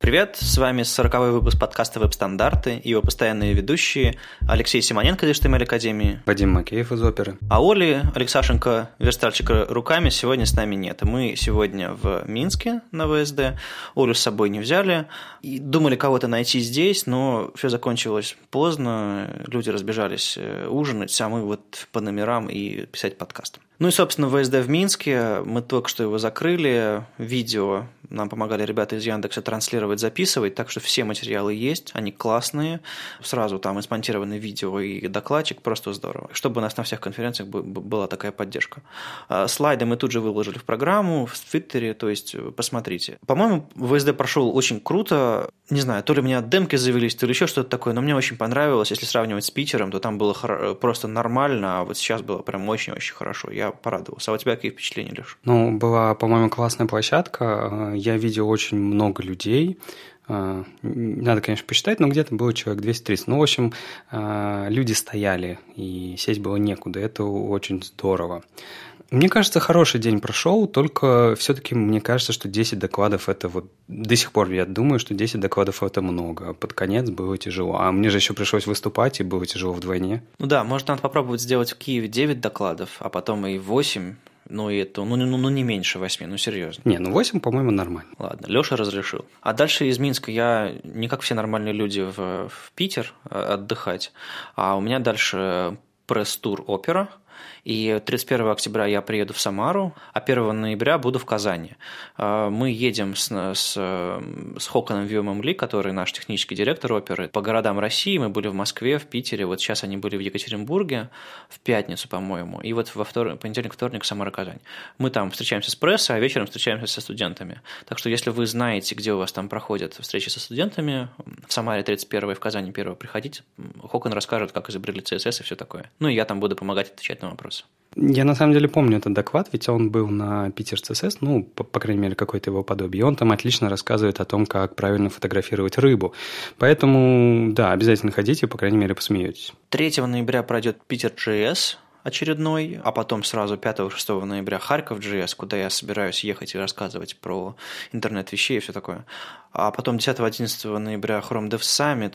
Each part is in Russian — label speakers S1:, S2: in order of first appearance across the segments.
S1: Привет, с вами 40 выпуск подкаста «Веб-стандарты» и его постоянные ведущие Алексей Симоненко из HTML Академии,
S2: Вадим Макеев из Оперы,
S1: а Оли Алексашенко, верстальщика руками, сегодня с нами нет. Мы сегодня в Минске на ВСД, Олю с собой не взяли, и думали кого-то найти здесь, но все закончилось поздно, люди разбежались э, ужинать, а мы вот по номерам и писать подкаст. Ну и, собственно, ВСД в Минске, мы только что его закрыли, видео нам помогали ребята из Яндекса транслировать, записывать, так что все материалы есть, они классные, сразу там и смонтированы видео и докладчик, просто здорово. Чтобы у нас на всех конференциях была такая поддержка. А, слайды мы тут же выложили в программу, в Твиттере, то есть посмотрите. По-моему, ВСД прошел очень круто, не знаю, то ли у меня демки завелись, то ли еще что-то такое, но мне очень понравилось, если сравнивать с Питером, то там было просто нормально, а вот сейчас было прям очень-очень хорошо, я порадовался. А у тебя какие впечатления, Леш?
S2: Ну, была, по-моему, классная площадка, я видел очень много людей. А, надо, конечно, посчитать, но где-то было человек 230. Ну, в общем, люди стояли, и сесть было некуда. Это очень здорово. Мне кажется, хороший день прошел, только все-таки мне кажется, что 10 докладов это вот до сих пор я думаю, что 10 докладов это много. Под конец было тяжело. А мне же еще пришлось выступать, и было тяжело вдвойне.
S1: Ну да, может, надо попробовать сделать в Киеве 9 докладов, а потом и 8, ну, и это, ну, ну, ну, не меньше восьми, ну, серьезно.
S2: Не, ну, восемь, по-моему, нормально.
S1: Ладно, Леша разрешил. А дальше из Минска я, не как все нормальные люди, в, в Питер э, отдыхать, а у меня дальше пресс-тур опера – и 31 октября я приеду в Самару, а 1 ноября буду в Казани. А, мы едем с, с, с Хоконом Вьюмом Ли, который наш технический директор оперы, по городам России. Мы были в Москве, в Питере, вот сейчас они были в Екатеринбурге в пятницу, по-моему. И вот во вторник, понедельник, вторник Самара, Казань. Мы там встречаемся с прессой, а вечером встречаемся со студентами. Так что если вы знаете, где у вас там проходят встречи со студентами, в Самаре 31 и в Казани 1 приходите, Хокон расскажет, как изобрели CSS и все такое. Ну и я там буду помогать отвечать на вопросы.
S2: Я на самом деле помню этот доклад, ведь он был на Питер ЦСС, ну, по, по крайней мере, какое-то его подобие. И он там отлично рассказывает о том, как правильно фотографировать рыбу. Поэтому, да, обязательно ходите, по крайней мере, посмеетесь.
S1: 3 ноября пройдет Питер JS, очередной, а потом сразу 5-6 ноября Харьков JS, куда я собираюсь ехать и рассказывать про интернет вещей и все такое. А потом 10-11 ноября Chrome Dev Summit,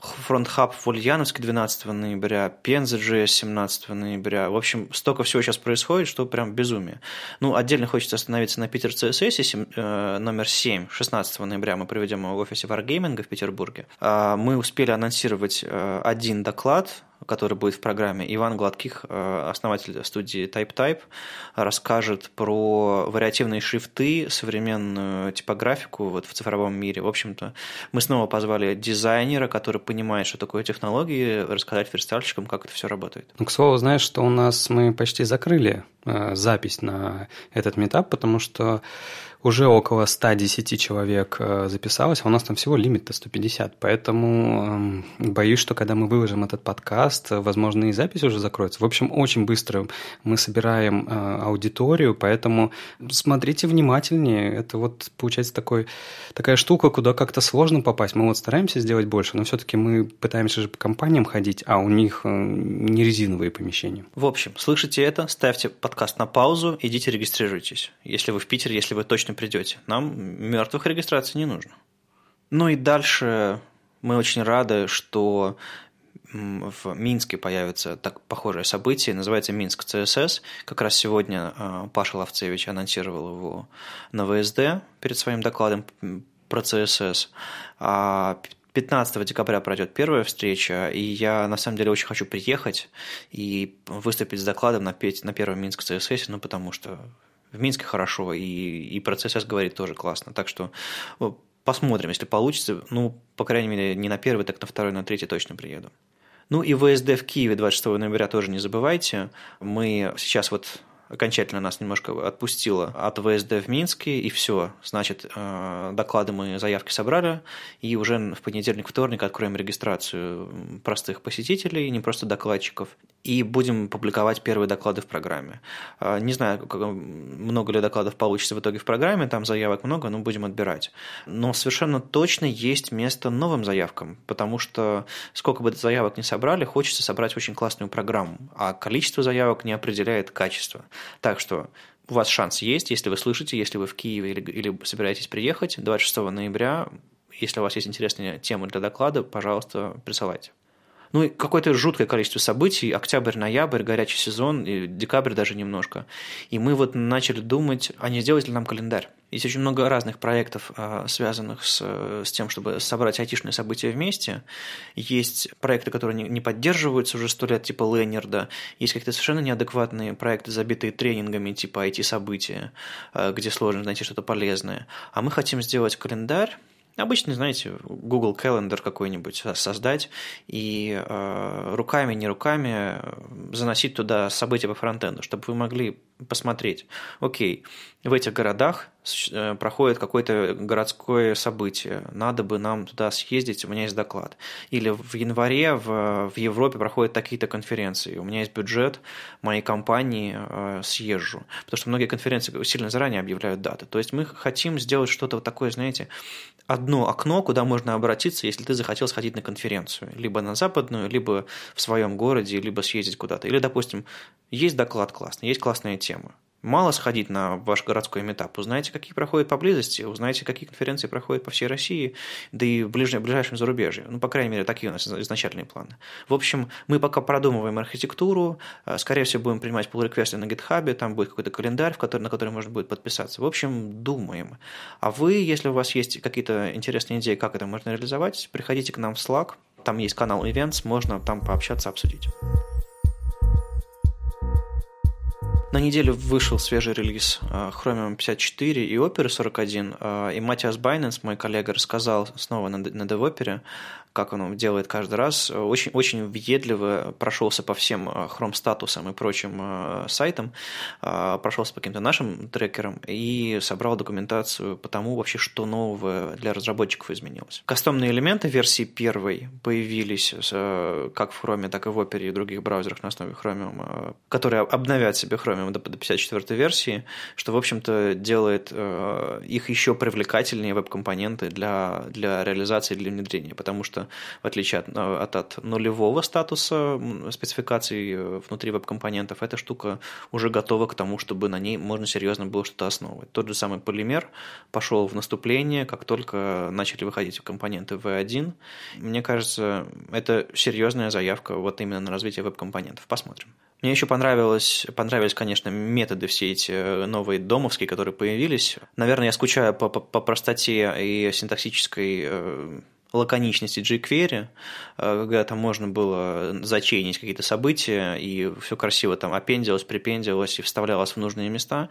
S1: Front Hub в Ульяновске 12 ноября, Penza JS 17 ноября. В общем, столько всего сейчас происходит, что прям безумие. Ну, отдельно хочется остановиться на Питер CSS э, номер 7, 16 ноября мы проведем его в офисе Wargaming в Петербурге. А, мы успели анонсировать э, один доклад, который будет в программе. Иван Гладких, э, основатель студии TypeType, расскажет про вариативные шрифты, современную типографику вот в цифровом мире. В общем-то, мы снова позвали дизайнера, который понимает, что такое технологии, рассказать верстальщикам, как это все работает.
S2: Ну, к слову, знаешь, что у нас мы почти закрыли э, запись на этот метап, потому что уже около 110 человек э, записалось, а у нас там всего лимит-то 150, поэтому эм, боюсь, что когда мы выложим этот подкаст, возможно, и запись уже закроется. В общем, очень быстро мы собираем э, аудиторию, поэтому смотрите внимательнее. Это вот, получается, такой, такая штука, куда как-то сложно попасть. Мы вот стараемся сделать больше, но все-таки мы пытаемся же по компаниям ходить, а у них э, не резиновые помещения.
S1: В общем, слышите это, ставьте подкаст на паузу, идите регистрируйтесь. Если вы в Питере, если вы точно придете. Нам мертвых регистраций не нужно. Ну и дальше мы очень рады, что в Минске появится так похожее событие, называется Минск ЦСС. Как раз сегодня а, Паша Ловцевич анонсировал его на ВСД перед своим докладом про ЦСС. А 15 декабря пройдет первая встреча, и я на самом деле очень хочу приехать и выступить с докладом на, на первом Минск ЦСС, ну потому что в Минске хорошо, и, и про CSS говорит тоже классно. Так что посмотрим, если получится. Ну, по крайней мере, не на первый, так на второй, на третий точно приеду. Ну и ВСД в Киеве 26 ноября тоже не забывайте. Мы сейчас вот окончательно нас немножко отпустило от ВСД в Минске, и все. Значит, э, доклады мы, заявки собрали, и уже в понедельник, вторник откроем регистрацию простых посетителей, не просто докладчиков, и будем публиковать первые доклады в программе. Э, не знаю, много ли докладов получится в итоге в программе, там заявок много, но будем отбирать. Но совершенно точно есть место новым заявкам, потому что сколько бы заявок не собрали, хочется собрать очень классную программу, а количество заявок не определяет качество. Так что у вас шанс есть, если вы слышите, если вы в Киеве или, или собираетесь приехать 26 ноября, Если у вас есть интересные темы для доклада, пожалуйста, присылайте. Ну и какое-то жуткое количество событий, октябрь, ноябрь, горячий сезон, и декабрь даже немножко. И мы вот начали думать, а не сделать ли нам календарь. Есть очень много разных проектов, а, связанных с, с тем, чтобы собрать айтишные события вместе. Есть проекты, которые не поддерживаются уже сто лет, типа Ленерда. Есть какие-то совершенно неадекватные проекты, забитые тренингами, типа IT-события, а, где сложно найти что-то полезное. А мы хотим сделать календарь, Обычно, знаете, Google Calendar какой-нибудь создать и э, руками, не руками заносить туда события по фронтенду, чтобы вы могли посмотреть, окей, в этих городах э, проходит какое-то городское событие, надо бы нам туда съездить, у меня есть доклад. Или в январе в, в Европе проходят такие-то конференции, у меня есть бюджет моей компании, э, съезжу. Потому что многие конференции сильно заранее объявляют даты. То есть мы хотим сделать что-то вот такое, знаете, одно окно, куда можно обратиться, если ты захотел сходить на конференцию. Либо на западную, либо в своем городе, либо съездить куда-то. Или, допустим, есть доклад классный, есть классная тема. Мало сходить на ваш городской метап. Узнайте, какие проходят поблизости, узнайте, какие конференции проходят по всей России, да и в ближнем, ближайшем зарубежье. Ну, по крайней мере, такие у нас изначальные планы. В общем, мы пока продумываем архитектуру, э, скорее всего, будем принимать pull реквесты на GitHub, там будет какой-то календарь, в который, на который можно будет подписаться. В общем, думаем. А вы, если у вас есть какие-то интересные идеи, как это можно реализовать, приходите к нам в Slack, там есть канал Events, можно там пообщаться, обсудить. На неделю вышел свежий релиз а, Chromium 54 и Opera 41, а, и Матиас Байненс, мой коллега, рассказал снова на, на DevOpera, как он делает каждый раз, очень, очень въедливо прошелся по всем Chrome статусам и прочим сайтам, прошелся по каким-то нашим трекерам и собрал документацию по тому вообще, что нового для разработчиков изменилось. Кастомные элементы версии первой появились как в Chrome, так и в Opera и других браузерах на основе Chromium, которые обновят себе Chromium до 54 версии, что, в общем-то, делает их еще привлекательнее веб-компоненты для, для реализации, для внедрения, потому что в отличие от, от, от нулевого статуса спецификаций э, внутри веб-компонентов, эта штука уже готова к тому, чтобы на ней можно серьезно было что-то основывать. Тот же самый полимер пошел в наступление, как только начали выходить компоненты V1. Мне кажется, это серьезная заявка вот именно на развитие веб-компонентов. Посмотрим. Мне еще понравилось, понравились, конечно, методы все эти э, новые домовские, которые появились. Наверное, я скучаю по, по, по простоте и синтаксической э, лаконичности jQuery, э, когда там можно было зачейнить какие-то события, и все красиво там аппендилось, припендилось и вставлялось в нужные места.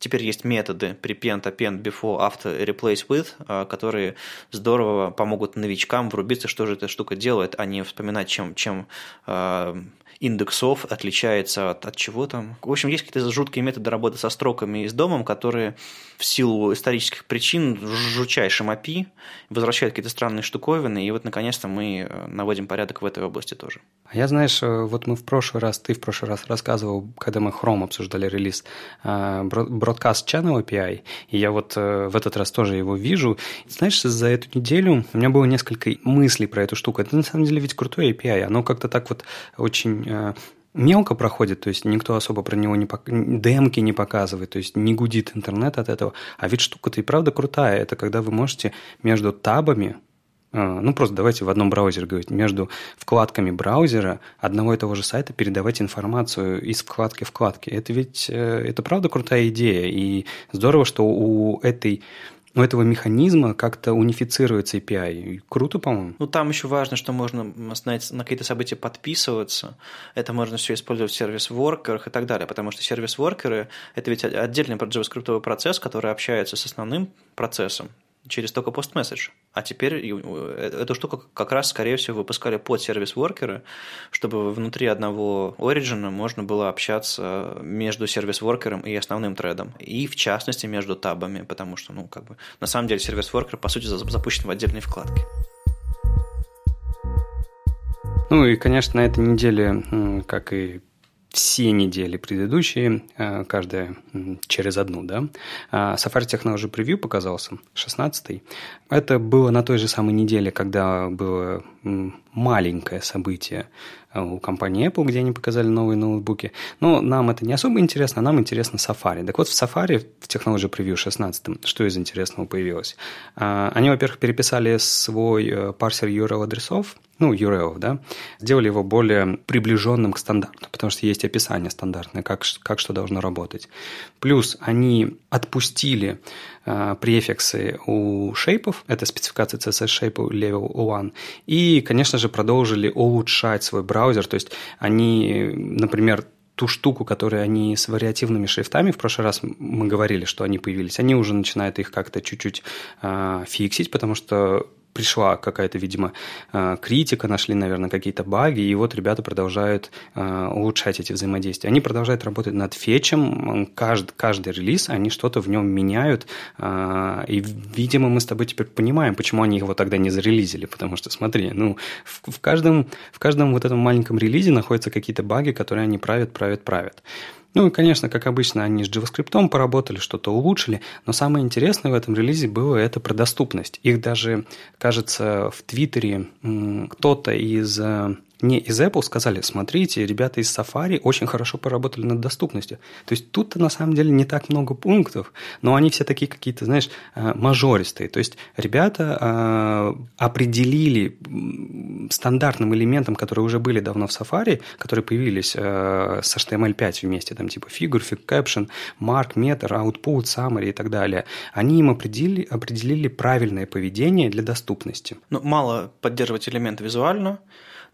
S1: Теперь есть методы prepend, append, before, after, replace with, э, которые здорово помогут новичкам врубиться, что же эта штука делает, а не вспоминать, чем, чем э, индексов отличается от, от чего там. В общем, есть какие-то жуткие методы работы со строками и с домом, которые в силу исторических причин жутчайшим API возвращают какие-то странные штуковины, и вот наконец-то мы э, наводим порядок в этой области тоже.
S2: А я, знаешь, э, вот мы в прошлый раз, ты в прошлый раз рассказывал, когда мы Chrome обсуждали релиз, э, Broadcast Channel API, и я вот в этот раз тоже его вижу. Знаешь, за эту неделю у меня было несколько мыслей про эту штуку. Это на самом деле ведь крутой API, оно как-то так вот очень Э, мелко проходит, то есть никто особо про него не пок... демки не показывает, то есть не гудит интернет от этого. А ведь штука-то и правда крутая. Это когда вы можете между табами, э, ну просто давайте в одном браузере говорить, между вкладками браузера одного и того же сайта передавать информацию из вкладки в вкладки. Это ведь, э, это правда крутая идея. И здорово, что у этой у этого механизма как-то унифицируется API. Круто, по-моему.
S1: Ну, там еще важно, что можно на какие-то события подписываться. Это можно все использовать в сервис-воркерах и так далее, потому что сервис-воркеры – это ведь отдельный JavaScript процесс, который общается с основным процессом через только пост-месседж. А теперь э, эту штуку как раз, скорее всего, выпускали под сервис-воркеры, чтобы внутри одного Origin можно было общаться между сервис-воркером и основным тредом. И, в частности, между табами, потому что, ну, как бы, на самом деле сервис-воркер, по сути, запущен в отдельной вкладке.
S2: Ну и, конечно, на этой неделе, как и все недели предыдущие, э, каждая через одну, да. А Safari Technology Preview показался, 16-й. Это было на той же самой неделе, когда было маленькое событие у компании Apple, где они показали новые ноутбуки. Но нам это не особо интересно, а нам интересно Safari. Так вот, в Safari, в Technology Preview 16, что из интересного появилось? А, они, во-первых, переписали свой э, парсер URL-адресов, ну, URL, да, сделали его более приближенным к стандарту, потому что есть описание стандартное, как, как что должно работать. Плюс они отпустили э, префиксы у шейпов, это спецификация CSS шейпа level 1, и, конечно же, продолжили улучшать свой браузер, то есть они, например, ту штуку, которую они с вариативными шрифтами, в прошлый раз мы говорили, что они появились, они уже начинают их как-то чуть-чуть э, фиксить, потому что пришла какая-то, видимо, э, критика, нашли, наверное, какие-то баги, и вот ребята продолжают э, улучшать эти взаимодействия. Они продолжают работать над фетчем, каждый, каждый релиз, они что-то в нем меняют, э, и, видимо, мы с тобой теперь понимаем, почему они его тогда не зарелизили, потому что, смотри, ну, в, в, каждом, в каждом вот этом маленьком релизе находятся какие-то баги, которые они правят, правят, правят. Ну и, конечно, как обычно, они с JavaScript поработали, что-то улучшили, но самое интересное в этом релизе было это про доступность. Их даже, кажется, в Твиттере кто-то из э, не из Apple сказали, смотрите, ребята из Safari очень хорошо поработали над доступностью. То есть тут на самом деле не так много пунктов, но они все такие какие-то, знаешь, э, мажористые. То есть ребята э, определили стандартным элементом, которые уже были давно в Safari, которые появились э, с HTML5 вместе, там типа figure, fig caption, mark, meter, output, summary и так далее. Они им определили, определили правильное поведение для доступности.
S1: Ну, мало поддерживать элемент визуально,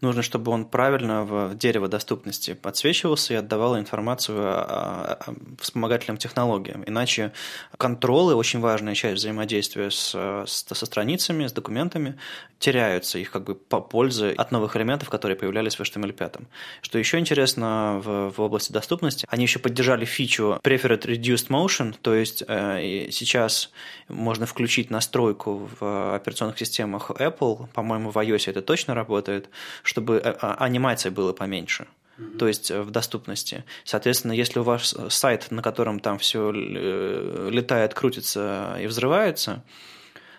S1: нужно, чтобы он правильно в дерево доступности подсвечивался и отдавал информацию о, о вспомогательным технологиям. Иначе контролы, очень важная часть взаимодействия с, с, со страницами, с документами, теряются, их как бы по пользы от новых элементов, которые появлялись в HTML5. Что еще интересно в, в области доступности, они еще поддержали фичу Preferred Reduced Motion, то есть э, сейчас можно включить настройку в операционных системах Apple, по-моему, в iOS это точно работает, чтобы э, а, анимация была поменьше то есть э, в доступности. Соответственно, если у вас сайт, на котором там все э, летает, крутится и взрывается,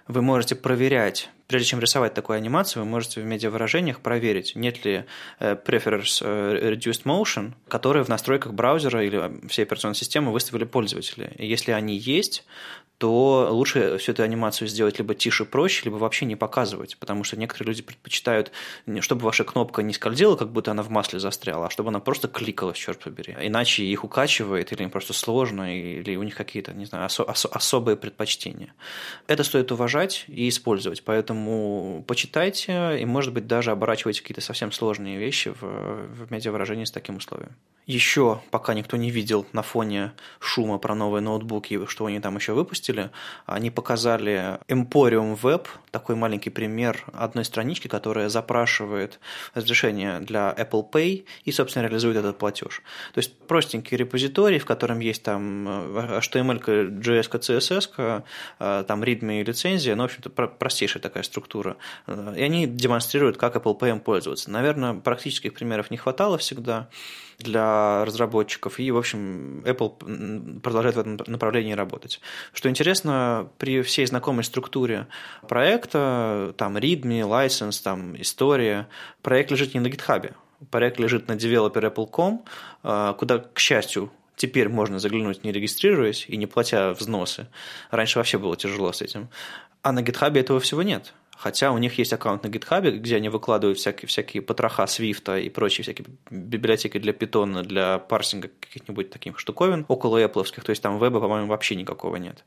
S1: вы можете проверять, прежде чем рисовать такую анимацию, вы можете в медиавыражениях проверить, нет ли preference reduced motion, которые в настройках браузера или всей операционной системы выставили пользователи. И если они есть, то лучше всю эту анимацию сделать либо тише, проще, либо вообще не показывать, потому что некоторые люди предпочитают, чтобы ваша кнопка не скользила, как будто она в масле застряла, а чтобы она просто кликалась, черт побери. Иначе их укачивает, или им просто сложно, или у них какие-то, не знаю, осо- ос- особые предпочтения. Это стоит уважать и использовать, поэтому почитайте и, может быть, даже оборачивайте какие-то совсем сложные вещи в, в медиавыражении с таким условием. Еще, пока никто не видел на фоне шума про новые ноутбуки, что они там еще выпустили, выпустили, они показали Emporium Web, такой маленький пример одной странички, которая запрашивает разрешение для Apple Pay и, собственно, реализует этот платеж. То есть простенький репозиторий, в котором есть там э, HTML, JS, CSS, э, там readme и лицензия, ну, в общем-то, простейшая такая структура. Э, и они демонстрируют, как Apple Pay пользоваться. Наверное, практических примеров не хватало всегда для разработчиков, и, в общем, Apple продолжает в этом направлении работать. Что интересно, при всей знакомой структуре проекта, там, readme, license, там, история, проект лежит не на GitHub, проект лежит на developer.apple.com, а, куда, к счастью, теперь можно заглянуть, не регистрируясь и не платя взносы. Раньше вообще было тяжело с этим. А на GitHub этого всего нет. Хотя у них есть аккаунт на GitHub, где они выкладывают всякие, всякие потроха Swift и прочие всякие библиотеки для Python, для парсинга каких-нибудь таких штуковин, около Apple. То есть там веба, по-моему, вообще никакого нет.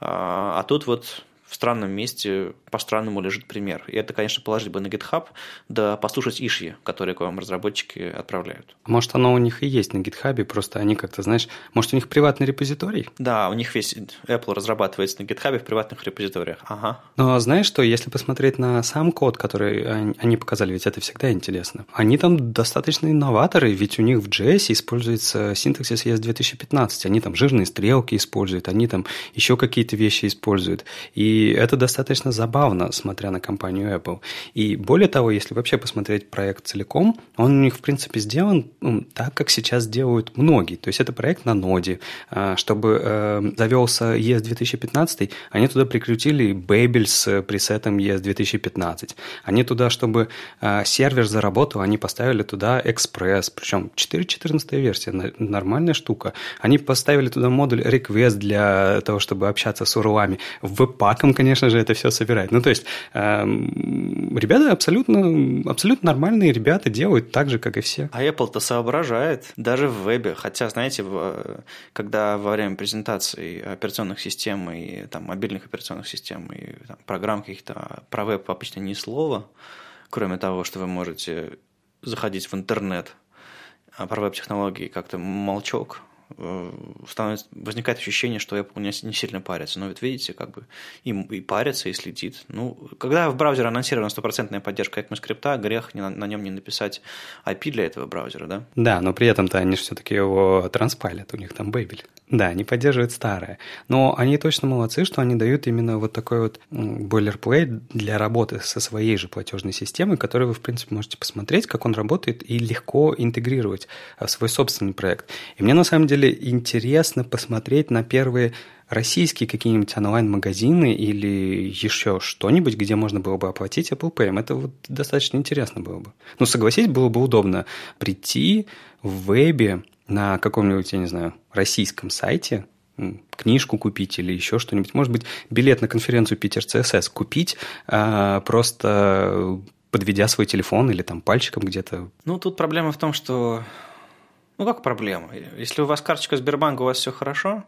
S1: А, а тут вот в странном месте по-странному лежит пример. И это, конечно, положить бы на GitHub, да послушать ишьи, которые к вам разработчики отправляют.
S2: Может, оно у них и есть на GitHub, просто они как-то, знаешь, может, у них приватный репозиторий?
S1: Да, у них весь Apple разрабатывается на GitHub в приватных репозиториях. Ага.
S2: Но знаешь что, если посмотреть на сам код, который они показали, ведь это всегда интересно. Они там достаточно инноваторы, ведь у них в JS используется синтаксис ES 2015. Они там жирные стрелки используют, они там еще какие-то вещи используют. И И это достаточно забавно, смотря на компанию Apple. И более того, если вообще посмотреть проект целиком, он у них, в принципе, сделан так, как сейчас делают многие. То есть это проект на ноде. А, чтобы э, завелся ES 2015, они туда прикрутили Babel с пресетом ES 2015. Они туда, чтобы э, сервер заработал, они поставили туда Express, причем 4.14 версия, нормальная штука. Они поставили туда модуль Request для того, чтобы общаться с урлами. Веб-паком, конечно же, это все собирать. Ну, то есть, э, ребята абсолютно, абсолютно нормальные ребята делают так же, как и все.
S1: А Apple-то соображает даже в вебе. Хотя, знаете, когда во время презентации операционных систем и там, мобильных операционных систем и там, программ каких-то про веб обычно ни слова, кроме того, что вы можете заходить в интернет, а про веб-технологии как-то молчок, Э, становится, возникает ощущение, что Apple не, не сильно парится. Но ведь видите, как бы им и парится, и следит. Ну, когда в браузере анонсирована стопроцентная поддержка ECMAScript, грех на, на нем не написать IP для этого браузера, да?
S2: Да, но при этом-то они же все-таки его транспайлят, у них там Babel. Да, они поддерживают старое. Но они точно молодцы, что они дают именно вот такой вот бойлерплейт для работы со своей же платежной системой, которую вы, в принципе, можете посмотреть, как он работает, и легко интегрировать в свой собственный проект. И мне на самом деле деле интересно посмотреть на первые российские какие-нибудь онлайн-магазины или еще что-нибудь, где можно было бы оплатить Apple Pay. Это вот достаточно интересно было бы. Ну, согласись, было бы удобно прийти в вебе на каком-нибудь, я не знаю, российском сайте, книжку купить или еще что-нибудь. Может быть, билет на конференцию Питер CSS купить, а, просто подведя свой телефон или там пальчиком где-то.
S1: Ну, тут проблема в том, что ну, как проблема? Если у вас карточка Сбербанка, у вас все хорошо,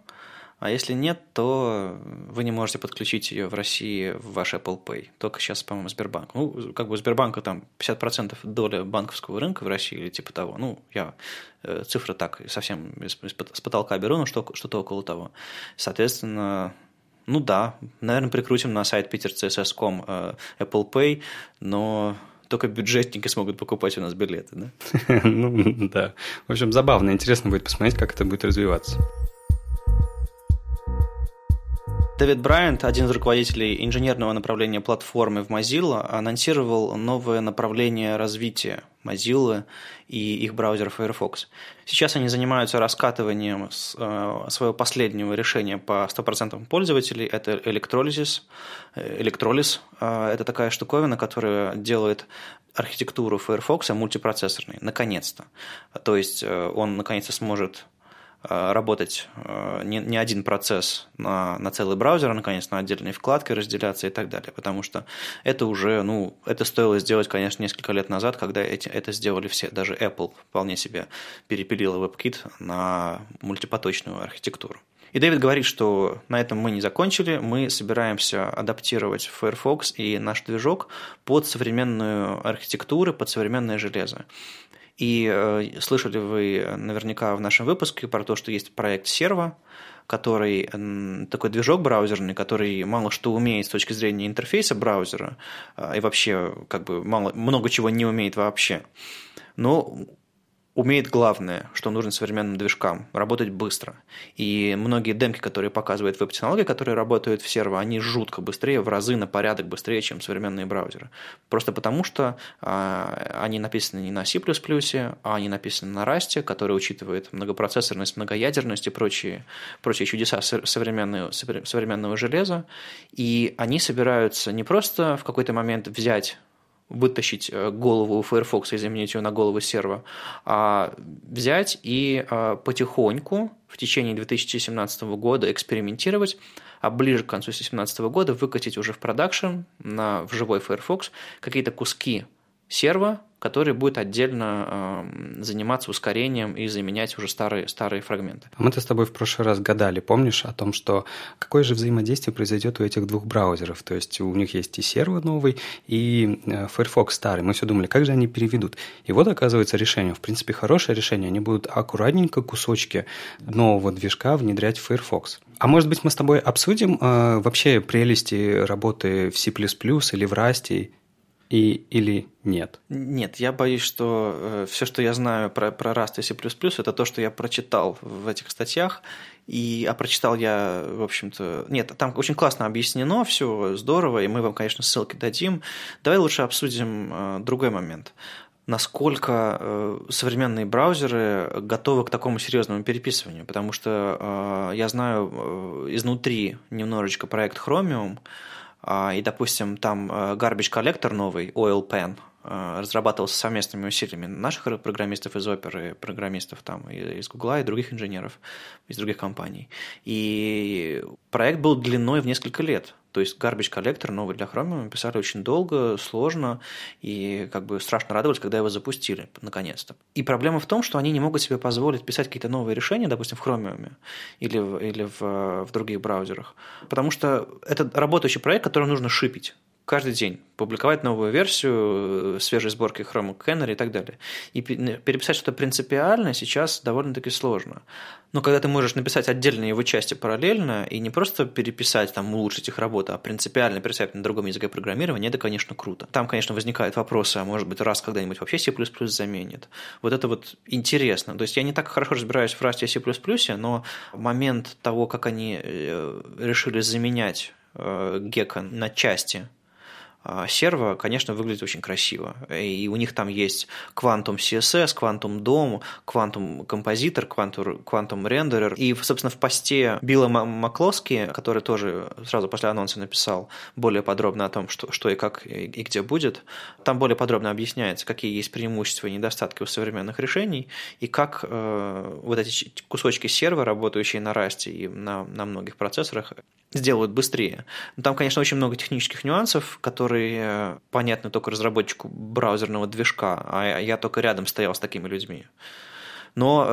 S1: а если нет, то вы не можете подключить ее в России в ваш Apple Pay. Только сейчас, по-моему, Сбербанк. Ну, как бы у Сбербанка там 50% доля банковского рынка в России или типа того. Ну, я э, цифры так совсем с потолка беру, но что-то около того. Соответственно, ну да, наверное, прикрутим на сайт petercss.com э, Apple Pay, но только бюджетники смогут покупать у нас билеты, да?
S2: Ну, да. В общем, забавно, интересно будет посмотреть, как это будет развиваться.
S1: Дэвид Брайант, один из руководителей инженерного направления платформы в Mozilla, анонсировал новое направление развития Mozilla и их браузера Firefox. Сейчас они занимаются раскатыванием э, своего последнего решения по 100% пользователей. Это электролизис. Электролиз это такая штуковина, которая делает архитектуру Firefox мультипроцессорной, наконец-то. То есть э, он наконец-то сможет работать э, не, не один процесс на, на целый браузер, а наконец на отдельные вкладки разделяться и так далее. Потому что это уже, ну, это стоило сделать, конечно, несколько лет назад, когда эти, это сделали все. Даже Apple вполне себе перепилила WebKit на мультипоточную архитектуру. И Дэвид говорит, что на этом мы не закончили, мы собираемся адаптировать Firefox и наш движок под современную архитектуру, под современное железо. И э, слышали вы наверняка в нашем выпуске про то, что есть проект Servo, который такой движок браузерный, который мало что умеет с точки зрения интерфейса браузера э, и вообще как бы мало, много чего не умеет вообще. Но умеет главное, что нужно современным движкам – работать быстро. И многие демки, которые показывают веб-технологии, которые работают в серво, они жутко быстрее, в разы на порядок быстрее, чем современные браузеры. Просто потому, что а, они написаны не на C++, а они написаны на Rust, который учитывает многопроцессорность, многоядерность и прочие, прочие чудеса современного, современного железа. И они собираются не просто в какой-то момент взять вытащить э, голову Firefox и заменить ее на голову серва, а взять и э, потихоньку в течение 2017 года экспериментировать, а ближе к концу 2017 года выкатить уже в продакшн на, в живой Firefox какие-то куски серва, который будет отдельно э, заниматься ускорением и заменять уже старые, старые фрагменты.
S2: Мы-то с тобой в прошлый раз гадали, помнишь, о том, что какое же взаимодействие произойдет у этих двух браузеров. То есть у них есть и сервер новый, и э, Firefox старый. Мы все думали, как же они переведут. И вот оказывается решение. В принципе, хорошее решение. Они будут аккуратненько кусочки нового движка внедрять в Firefox. А может быть, мы с тобой обсудим э, вообще прелести работы в C++ или в Rust и, или нет?
S1: Нет, я боюсь, что э, все, что я знаю про, про Rust и C++, это то, что я прочитал в этих статьях, и, а прочитал я, в общем-то... Нет, там очень классно объяснено, все здорово, и мы вам, конечно, ссылки дадим. Давай лучше обсудим э, другой момент насколько э, современные браузеры готовы к такому серьезному переписыванию, потому что э, я знаю э, изнутри немножечко проект Chromium, и, допустим, там garbage коллектор новый, OilPen, разрабатывался совместными усилиями наших программистов из Оперы, программистов там из Гугла и других инженеров из других компаний. И проект был длиной в несколько лет. То есть garbage коллектор новый для Chromium писали очень долго, сложно, и как бы страшно радовались, когда его запустили, наконец-то. И проблема в том, что они не могут себе позволить писать какие-то новые решения, допустим, в Chromium или, в, или в, в других браузерах, потому что это работающий проект, который нужно шипить каждый день публиковать новую версию, э, свежей сборки Chrome Canary и так далее. И переписать что-то принципиальное сейчас довольно-таки сложно. Но когда ты можешь написать отдельные его части параллельно и не просто переписать, там, улучшить их работу, а принципиально переписать на другом языке программирования, это, конечно, круто. Там, конечно, возникают вопросы, а может быть, раз когда-нибудь вообще C++ заменит. Вот это вот интересно. То есть я не так хорошо разбираюсь в Rust и C++, но момент того, как они э, решили заменять э, Гека на части а, серво, конечно, выглядит очень красиво. И у них там есть Quantum CSS, Quantum DOM, Quantum Compositor, Quantum, Renderer. И, собственно, в посте Билла Маклоски, который тоже сразу после анонса написал более подробно о том, что, что и как и где будет, там более подробно объясняется, какие есть преимущества и недостатки у современных решений, и как э, вот эти кусочки серва, работающие на Rust и на, на многих процессорах, сделают быстрее. Но там, конечно, очень много технических нюансов, которые понятны только разработчику браузерного движка, а я только рядом стоял с такими людьми. Но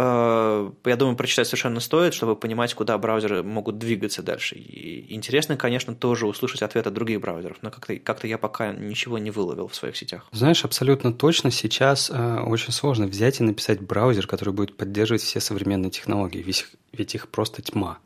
S1: э, я думаю, прочитать совершенно стоит, чтобы понимать, куда браузеры могут двигаться дальше. И интересно, конечно, тоже услышать ответ от других браузеров, но как-то как я пока ничего не выловил в своих сетях.
S2: Знаешь, абсолютно точно сейчас э, очень сложно взять и написать браузер, который будет поддерживать все современные технологии, ведь их просто тьма.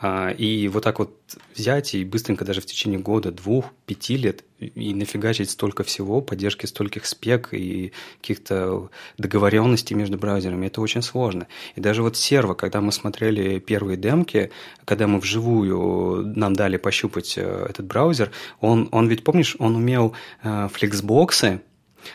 S2: А, и вот так вот взять и быстренько даже в течение года, двух, пяти лет и нафигачить столько всего, поддержки стольких спек и каких-то договоренностей между браузерами, это очень сложно. И даже вот серво, когда мы смотрели первые демки, когда мы вживую нам дали пощупать э, этот браузер, он, он ведь, помнишь, он умел э, флексбоксы,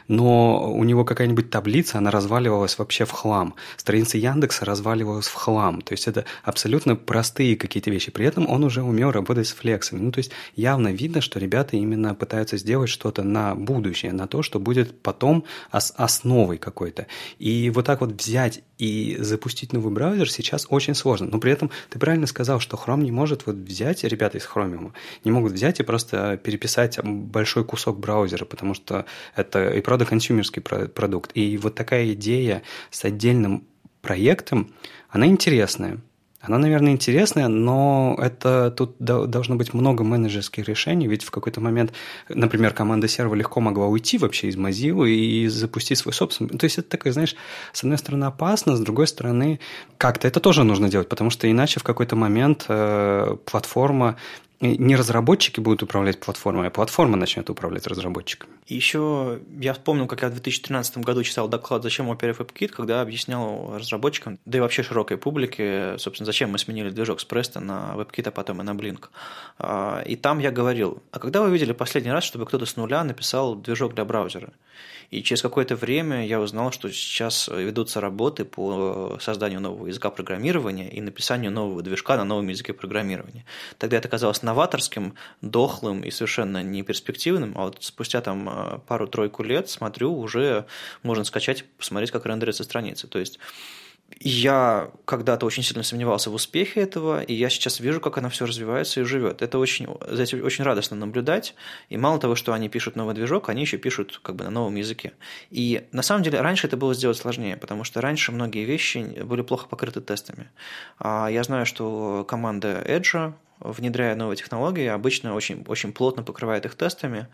S2: но у него какая-нибудь таблица, она разваливалась вообще в хлам. Страница Яндекса разваливалась в хлам. То есть это абсолютно простые какие-то вещи. При этом он уже умел работать с флексами. Ну, то есть явно видно, что ребята именно пытаются сделать что-то на будущее, на то, что будет потом ос- основой какой-то. И вот так вот взять и запустить новый браузер сейчас очень сложно. Но при этом ты правильно сказал, что Chrome не может вот взять, ребята из Chromium, не могут взять и просто переписать большой кусок браузера, потому что это правда консюмерский продукт. И вот такая идея с отдельным проектом, она интересная. Она, наверное, интересная, но это тут должно быть много менеджерских решений, ведь в какой-то момент, например, команда серва легко могла уйти вообще из Mozilla и запустить свой собственный. То есть это такое, знаешь, с одной стороны опасно, с другой стороны как-то это тоже нужно делать, потому что иначе в какой-то момент э, платформа не разработчики будут управлять платформой, а платформа начнет управлять разработчиками.
S1: еще я вспомнил, как я в 2013 году читал доклад «Зачем Opera WebKit», когда объяснял разработчикам, да и вообще широкой публике, собственно, зачем мы сменили движок с Presto на WebKit, а потом и на Blink. А, и там я говорил, а когда вы видели последний раз, чтобы кто-то с нуля написал движок для браузера? И через какое-то время я узнал, что сейчас ведутся работы по созданию нового языка программирования и написанию нового движка на новом языке программирования. Тогда это казалось новаторским, дохлым и совершенно неперспективным, а вот спустя там э, пару-тройку лет смотрю, уже можно скачать, посмотреть, как рендерится страница. То есть я когда-то очень сильно сомневался в успехе этого, и я сейчас вижу, как она все развивается и живет. Это очень, за этим очень радостно наблюдать. И мало того, что они пишут новый движок, они еще пишут как бы на новом языке. И на самом деле раньше это было сделать сложнее, потому что раньше многие вещи были плохо покрыты тестами. А я знаю, что команда Edge внедряя новые технологии, обычно очень, очень плотно покрывает их тестами,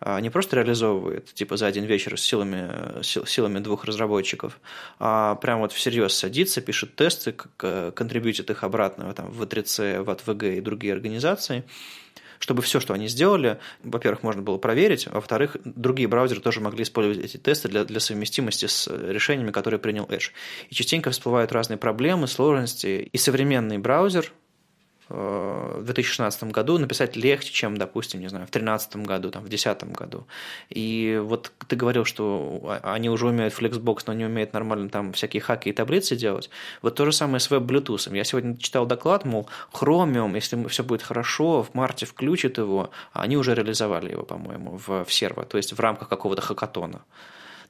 S1: а не просто реализовывает, типа, за один вечер с силами, силами двух разработчиков, а прям вот всерьез садится, пишет тесты, контрибьютит их обратно там, в V3C, в ATVG и другие организации, чтобы все, что они сделали, во-первых, можно было проверить, во-вторых, другие браузеры тоже могли использовать эти тесты для, для совместимости с решениями, которые принял Edge. И частенько всплывают разные проблемы, сложности, и современный браузер в 2016 году написать легче, чем, допустим, не знаю, в 2013 году, там, в 2010 году. И вот ты говорил, что они уже умеют Flexbox, но не умеют нормально там всякие хаки и таблицы делать. Вот то же самое с веб-блютусом. Я сегодня читал доклад, мол, Chromium, если все будет хорошо, в марте включат его, а они уже реализовали его, по-моему, в, в серво, то есть в рамках какого-то хакатона.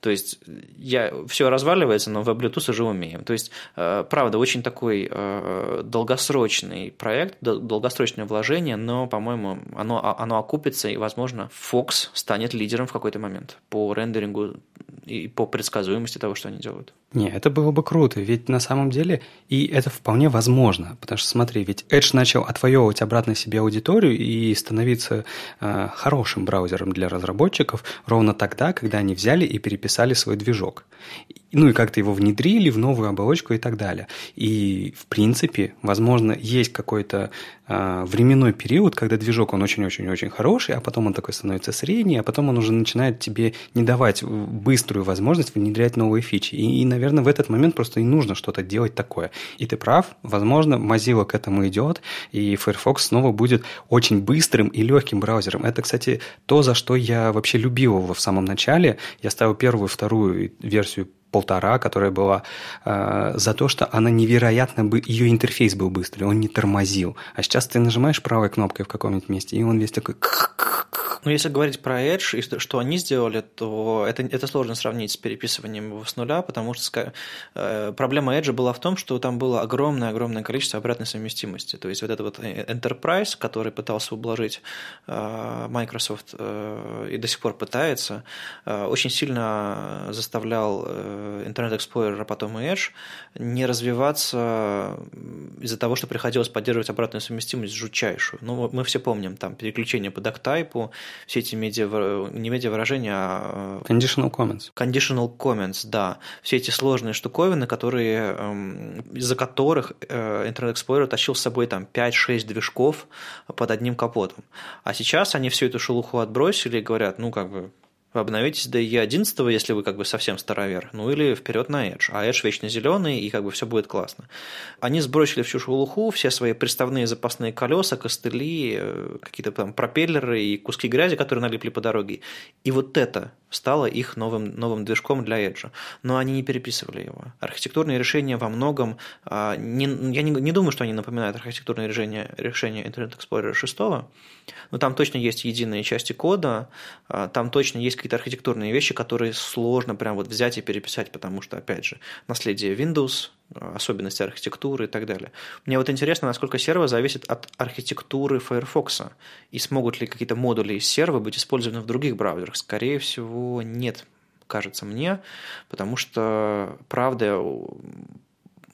S1: То есть я, все разваливается, но в Bluetooth уже умеем. То есть, э, правда, очень такой э, долгосрочный проект, долгосрочное вложение, но, по-моему, оно, а, оно окупится, и, возможно, Fox станет лидером в какой-то момент по рендерингу и по предсказуемости того, что они делают.
S2: Не, это было бы круто, ведь на самом деле и это вполне возможно, потому что смотри, ведь Edge начал отвоевывать обратно себе аудиторию и становиться э, хорошим браузером для разработчиков ровно тогда, когда они взяли и переписали свой движок. Ну и как-то его внедрили в новую оболочку и так далее. И в принципе, возможно, есть какой-то временной период, когда движок он очень-очень-очень хороший, а потом он такой становится средний, а потом он уже начинает тебе не давать быструю возможность внедрять новые фичи. И, и наверное, в этот момент просто и нужно что-то делать такое. И ты прав, возможно, Mozilla к этому идет, и Firefox снова будет очень быстрым и легким браузером. Это, кстати, то, за что я вообще любил его в самом начале. Я ставил первую, вторую версию полтора, которая была э, за то, что она невероятно бы ее интерфейс был быстрый, он не тормозил. А сейчас ты нажимаешь правой кнопкой в каком-нибудь месте, и он весь такой
S1: ну, если говорить про Edge и что они сделали, то это, это сложно сравнить с переписыванием его с нуля, потому что э, проблема Edge была в том, что там было огромное-огромное количество обратной совместимости. То есть вот этот вот э, Enterprise, который пытался ублажить э, Microsoft э, и до сих пор пытается, э, очень сильно заставлял э, Internet Explorer, а потом и Edge не развиваться из-за того, что приходилось поддерживать обратную совместимость жутчайшую. Ну, мы все помним, там, переключение по доктайпу, все эти медиа, не медиа-выражения, а...
S2: Э, conditional comments.
S1: Conditional comments, да. Все эти сложные штуковины, которые, эм, из-за которых э, Internet Explorer тащил с собой там 5-6 движков под одним капотом. А сейчас они всю эту шелуху отбросили и говорят, ну, как бы, обновитесь до E11, если вы как бы совсем старовер, ну или вперед на Edge. А Edge вечно зеленый, и как бы все будет классно. Они сбросили всю шелуху, все свои приставные запасные колеса, костыли, э, какие-то там пропеллеры и куски грязи, которые налипли по дороге. И вот это стало их новым, новым движком для Edge. Но они не переписывали его. Архитектурные решения во многом... А, не, я не, не думаю, что они напоминают архитектурные решения, решения Internet Explorer 6, но там точно есть единые части кода, а, там точно есть какие-то архитектурные вещи, которые сложно прям вот взять и переписать, потому что, опять же, наследие Windows, особенности архитектуры и так далее. Мне вот интересно, насколько серво зависит от архитектуры Firefox, и смогут ли какие-то модули из серва быть использованы в других браузерах. Скорее всего, нет, кажется мне, потому что, правда,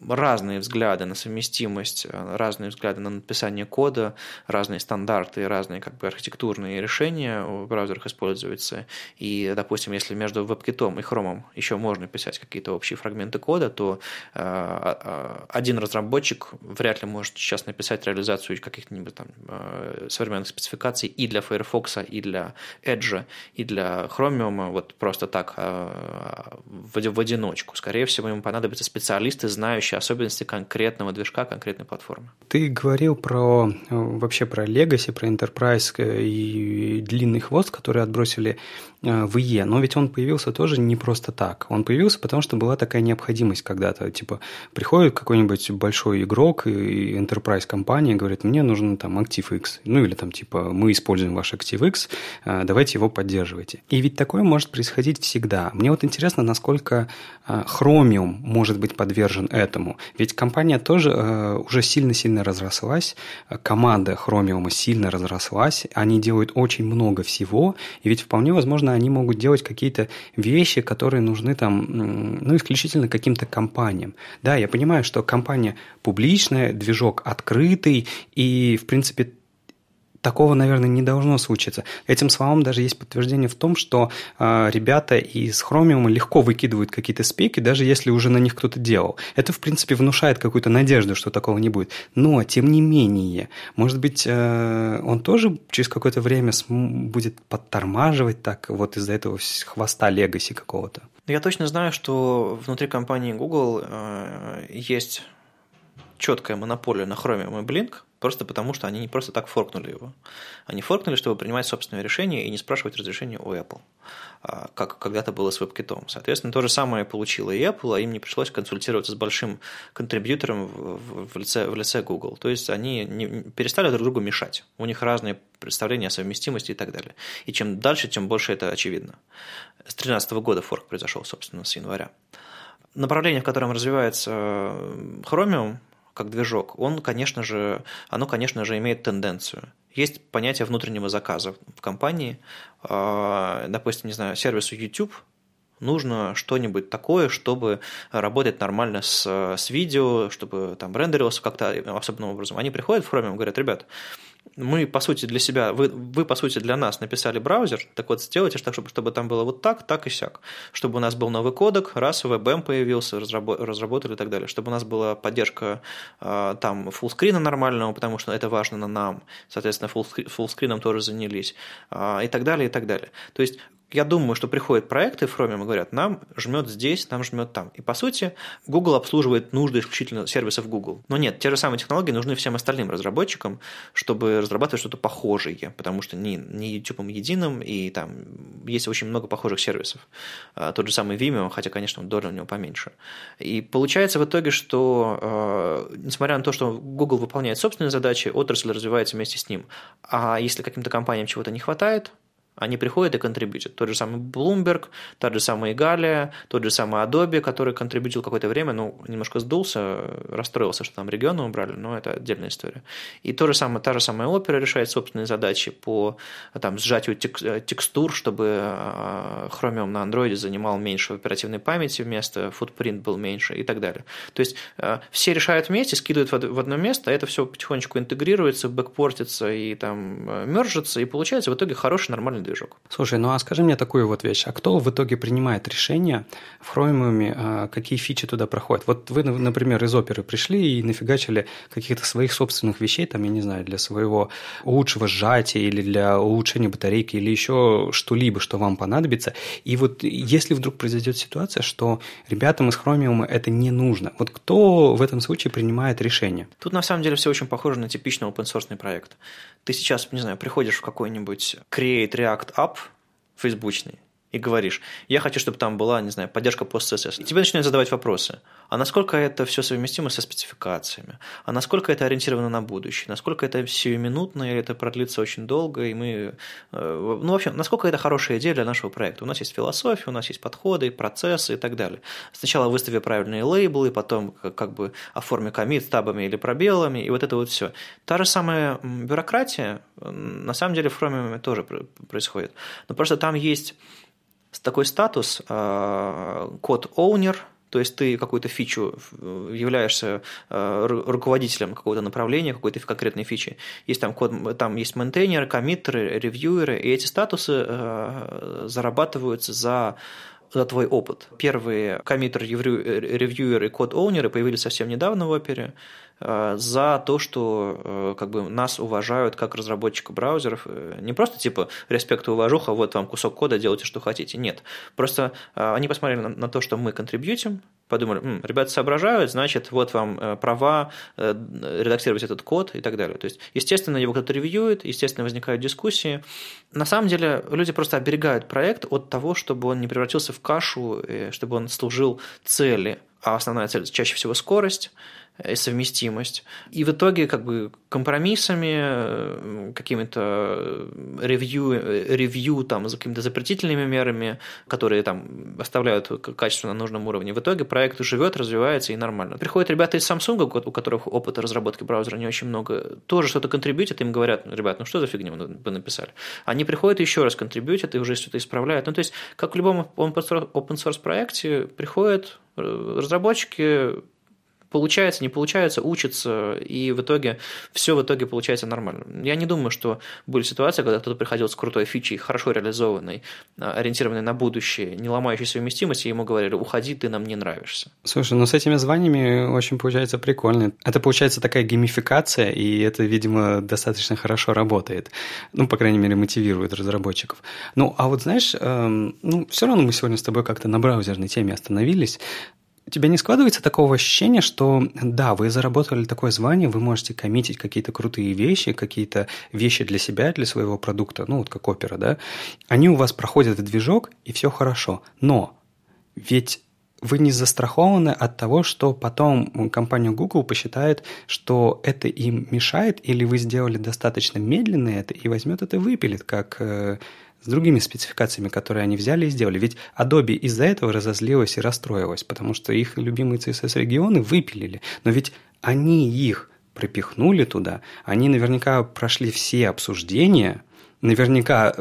S1: разные взгляды на совместимость, разные взгляды на написание кода, разные стандарты, разные как бы архитектурные решения в браузерах используются. И, допустим, если между WebKit и Chrome еще можно писать какие-то общие фрагменты кода, то э, э, один разработчик вряд ли может сейчас написать реализацию каких-нибудь там э, современных спецификаций и для Firefox, и для Edge, и для Chromium вот просто так в одиночку. Скорее всего, ему понадобятся специалисты, знающие знающий особенности конкретного движка, конкретной платформы.
S2: Ты говорил про вообще про Legacy, про Enterprise и длинный хвост, который отбросили в IE, но ведь он появился тоже не просто так. Он появился, потому что была такая необходимость когда-то. Типа, приходит какой-нибудь большой игрок и Enterprise компания говорит, мне нужен там ActiveX. Ну или там типа, мы используем ваш ActiveX, э, давайте его поддерживайте. И ведь такое может происходить всегда. Мне вот интересно, насколько э, Chromium может быть подвержен этому. Ведь компания тоже э, уже сильно-сильно разрослась, команда Chromium сильно разрослась, они делают очень много всего, и ведь вполне возможно они могут делать какие-то вещи, которые нужны там, ну, исключительно каким-то компаниям. Да, я понимаю, что компания публичная, движок открытый, и, в принципе, такого, наверное, не должно случиться. Этим словам даже есть подтверждение в том, что э, ребята из Chromium легко выкидывают какие-то спеки, даже если уже на них кто-то делал. Это, в принципе, внушает какую-то надежду, что такого не будет. Но, тем не менее, может быть, э, он тоже через какое-то время будет подтормаживать так вот из-за этого хвоста легаси какого-то?
S1: Я точно знаю, что внутри компании Google э, есть четкая монополия на Chromium и Blink, просто потому что они не просто так форкнули его. Они форкнули, чтобы принимать собственные решения и не спрашивать разрешения у Apple, а, как когда-то было с WebKit. Соответственно, то же самое получила и Apple, а им не пришлось консультироваться с большим контрибьютором в лице, в лице Google. То есть они не, перестали друг другу мешать. У них разные представления о совместимости и так далее. И чем дальше, тем больше это очевидно. С 2013 года форк произошел, собственно, с января. Направление, в котором развивается Chromium, как движок, он, конечно же, оно, конечно же, имеет тенденцию. Есть понятие внутреннего заказа в компании. А, допустим, не знаю, сервису YouTube нужно что-нибудь такое, чтобы работать нормально с, с видео, чтобы там рендерилось как-то особенным образом. Они приходят в Chromium и говорят, ребят, мы, по сути, для себя, вы, вы, по сути, для нас написали браузер, так вот, сделайте так, чтобы, чтобы там было вот так, так и сяк. Чтобы у нас был новый кодек, раз WebM появился, разработали и так далее. Чтобы у нас была поддержка э, там фуллскрина нормального, потому что это важно на нам. Соответственно, фуллскрином тоже занялись. Э, и так далее, и так далее. То есть я думаю, что приходят проекты в Chromium и говорят, нам жмет здесь, нам жмет там. И по сути, Google обслуживает нужды исключительно сервисов Google. Но нет, те же самые технологии нужны всем остальным разработчикам, чтобы разрабатывать что-то похожее, потому что не, не YouTube единым, и там есть очень много похожих сервисов. А, тот же самый Vimeo, хотя, конечно, доля у него поменьше. И получается в итоге, что а, несмотря на то, что Google выполняет собственные задачи, отрасль развивается вместе с ним. А если каким-то компаниям чего-то не хватает, они приходят и контрибьютят. Тот же самый Bloomberg, та же самая Галия, тот же самый Adobe, который контрибьютил какое-то время, ну, немножко сдулся, расстроился, что там регионы убрали, но это отдельная история. И то же самое, та же самая Opera решает собственные задачи по там, сжатию текстур, чтобы а, Chromium на Android занимал меньше оперативной памяти вместо, footprint был меньше и так далее. То есть а, все решают вместе, скидывают в одно место, а это все потихонечку интегрируется, бэкпортится и там а, мержится, и получается в итоге хороший нормальный движок.
S2: Слушай, ну а скажи мне такую вот вещь. А кто в итоге принимает решение в Chromium, а, какие фичи туда проходят? Вот вы, например, из оперы пришли и нафигачили каких-то своих собственных вещей, там, я не знаю, для своего лучшего сжатия или для улучшения батарейки или еще что-либо, что вам понадобится. И вот если вдруг произойдет ситуация, что ребятам из Chromium это не нужно, вот кто в этом случае принимает решение?
S1: Тут на самом деле все очень похоже на типичный open source проект. Ты сейчас, не знаю, приходишь в какой-нибудь Create React App фейсбучный, и говоришь, я хочу, чтобы там была, не знаю, поддержка PostCSS. И тебе начинают задавать вопросы. А насколько это все совместимо со спецификациями? А насколько это ориентировано на будущее? Насколько это сиюминутно, или это продлится очень долго? И мы... Э, ну, в общем, насколько это хорошая идея для нашего проекта? У нас есть философия, у нас есть подходы, процессы и так далее. Сначала выстави правильные лейблы, потом как бы оформи комит табами или пробелами, и вот это вот все. Та же самая бюрократия, на самом деле, в Chromium тоже происходит. Но просто там есть такой статус, а, код owner, то есть ты какую-то фичу являешься а, руководителем какого-то направления, какой-то конкретной фичи. Есть там код, там есть мейнтейнеры, коммиттеры, ревьюеры, и эти статусы зарабатываются за за твой опыт. Первые коммиттер, ревьюеры и код-оунеры появились совсем недавно в опере. Э, за то, что э, как бы, нас уважают как разработчика браузеров. Э, не просто типа респект и уважуха, вот вам кусок кода, делайте, что хотите. Нет. Просто они посмотрели на, то, что мы контрибьютим, подумали, М, ребята соображают, значит, вот вам права редактировать этот код и так далее. То есть, естественно, его кто-то ревьюет, естественно, возникают дискуссии. На самом деле, люди просто оберегают проект от того, чтобы он не превратился в кашу, чтобы он служил цели. А основная цель чаще всего скорость, совместимость. И в итоге как бы компромиссами, э, какими-то ревью, ревью там, за какими-то запретительными мерами, которые там оставляют качество на нужном уровне, в итоге проект живет, развивается и нормально. Приходят ребята из Samsung, у которых опыта разработки браузера не очень много, тоже что-то контрибьютят, им говорят, ребят, ну что за фигню вы написали? Они приходят еще раз контрибьютят и уже что-то исправляют. Ну, то есть, как в любом open source проекте, приходят э, разработчики, получается, не получается, учится, и в итоге все в итоге получается нормально. Я не думаю, что были ситуации, когда кто-то приходил с крутой фичей, хорошо реализованной, а, ориентированной на будущее, не ломающей совместимость, и ему говорили, уходи, ты нам не нравишься.
S2: Слушай, ну с этими званиями очень получается прикольно. Это получается такая геймификация, и это, видимо, достаточно хорошо работает. Ну, по крайней мере, мотивирует разработчиков. Ну, а вот знаешь, эм, ну, все равно мы сегодня с тобой как-то на браузерной теме остановились. У тебя не складывается такого ощущения, что да, вы заработали такое звание, вы можете коммитить какие-то крутые вещи, какие-то вещи для себя, для своего продукта, ну вот как опера, да, они у вас проходят в движок, и все хорошо. Но ведь вы не застрахованы от того, что потом компания Google посчитает, что это им мешает, или вы сделали достаточно медленно это и возьмет это выпилит, как э, с другими спецификациями, которые они взяли и сделали. Ведь Adobe из-за этого разозлилась и расстроилась, потому что их любимые CSS-регионы выпилили. Но ведь они их пропихнули туда, они наверняка прошли все обсуждения, наверняка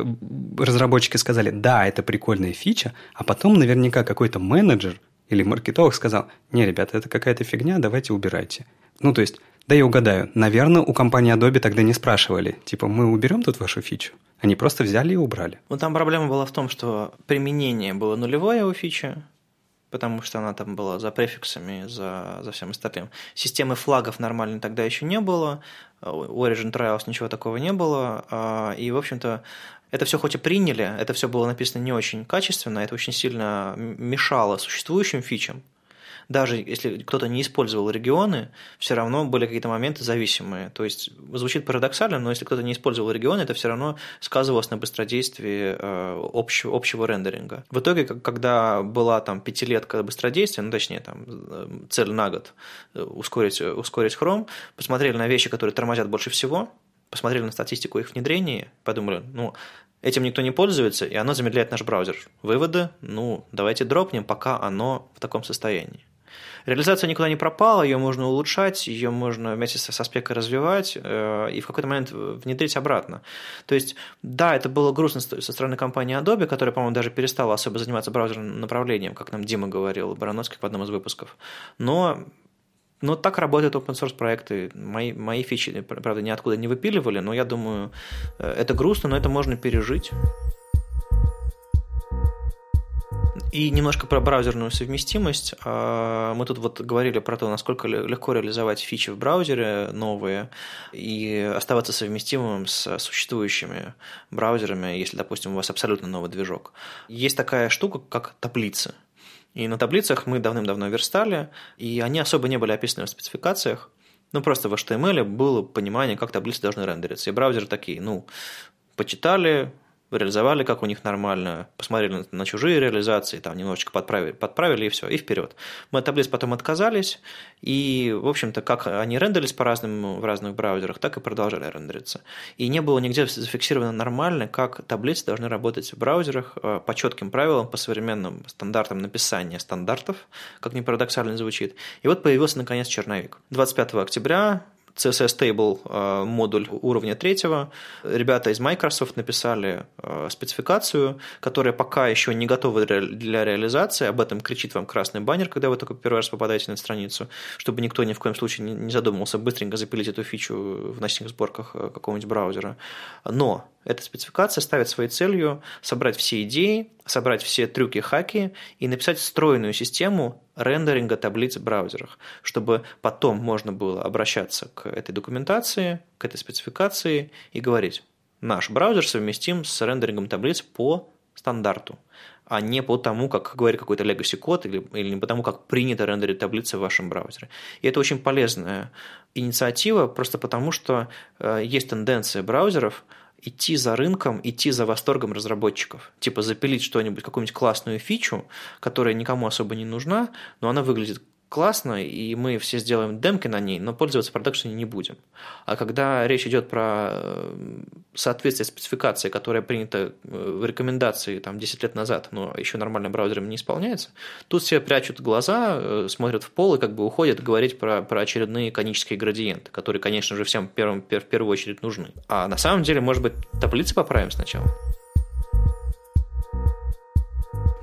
S2: разработчики сказали, да, это прикольная фича, а потом наверняка какой-то менеджер или маркетолог сказал, не, ребята, это какая-то фигня, давайте убирайте. Ну, то есть, да я угадаю, наверное, у компании Adobe тогда не спрашивали, типа, мы уберем тут вашу фичу? Они просто взяли и убрали.
S1: Ну, там проблема была в том, что применение было нулевое у фичи, потому что она там была за префиксами, за, за всем остальным. Системы флагов нормальной тогда еще не было, у Origin Trials ничего такого не было, а, и, в общем-то, это все хоть и приняли, это все было написано не очень качественно, это очень сильно мешало существующим фичам, даже если кто-то не использовал регионы, все равно были какие-то моменты зависимые. То есть звучит парадоксально, но если кто-то не использовал регионы, это все равно сказывалось на быстродействии э, общего, общего рендеринга. В итоге, когда была там пятилетка быстродействия, ну точнее там э, цель на год э, ускорить, ускорить Chrome, посмотрели на вещи, которые тормозят больше всего, посмотрели на статистику их внедрения, подумали, ну, этим никто не пользуется, и оно замедляет наш браузер. Выводы, ну, давайте дропнем, пока оно в таком состоянии. Реализация никуда не пропала, ее можно улучшать, ее можно вместе со спекой развивать э, и в какой-то момент внедрить обратно. То есть, да, это было грустно со стороны компании Adobe, которая, по-моему, даже перестала особо заниматься браузерным направлением, как нам Дима говорил, Барановский в одном из выпусков. Но но так работают open source проекты. Мои, мои фичи, правда, ниоткуда не выпиливали, но я думаю, э, это грустно, но это можно пережить. И немножко про браузерную совместимость. А, мы тут вот говорили про то, насколько легко реализовать фичи в браузере новые и оставаться совместимым с существующими браузерами, если, допустим, у вас абсолютно новый движок. Есть такая штука, как таблицы. И на таблицах мы давным-давно верстали, и они особо не были описаны в спецификациях. Ну, просто в HTML было понимание, как таблицы должны рендериться. И браузеры такие, ну, почитали, реализовали, как у них нормально, посмотрели на, чужие реализации, там немножечко подправили, подправили и все, и вперед. Мы от таблиц потом отказались, и, в общем-то, как они рендерились по разным в разных браузерах, так и продолжали рендериться. И не было нигде зафиксировано нормально, как таблицы должны работать в браузерах э, по четким правилам, по современным стандартам написания стандартов, как ни парадоксально звучит. И вот появился, наконец, черновик. 25 октября CSS Table э, модуль уровня третьего. Ребята из Microsoft написали э, спецификацию, которая пока еще не готова для реализации. Об этом кричит вам красный баннер, когда вы только первый раз попадаете на страницу, чтобы никто ни в коем случае не задумывался быстренько запилить эту фичу в ночных сборках э, какого-нибудь браузера. Но эта спецификация ставит своей целью собрать все идеи, собрать все трюки, хаки и написать стройную систему рендеринга таблиц в браузерах, чтобы потом можно было обращаться к этой документации, к этой спецификации и говорить, наш браузер совместим с рендерингом таблиц по стандарту, а не по тому, как говорит какой-то legacy код или, или не по тому, как принято рендерить таблицы в вашем браузере. И это очень полезная инициатива, просто потому что э, есть тенденция браузеров – идти за рынком, идти за восторгом разработчиков. Типа запилить что-нибудь, какую-нибудь классную фичу, которая никому особо не нужна, но она выглядит классно, и мы все сделаем демки на ней, но пользоваться в не будем. А когда речь идет про э, соответствие спецификации, которая принята э, в рекомендации там, 10 лет назад, но еще нормальным браузером не исполняется, тут все прячут глаза, э, смотрят в пол и как бы уходят говорить про, про очередные конические градиенты, которые, конечно же, всем первым, в первую очередь нужны. А на самом деле, может быть, таблицы поправим сначала?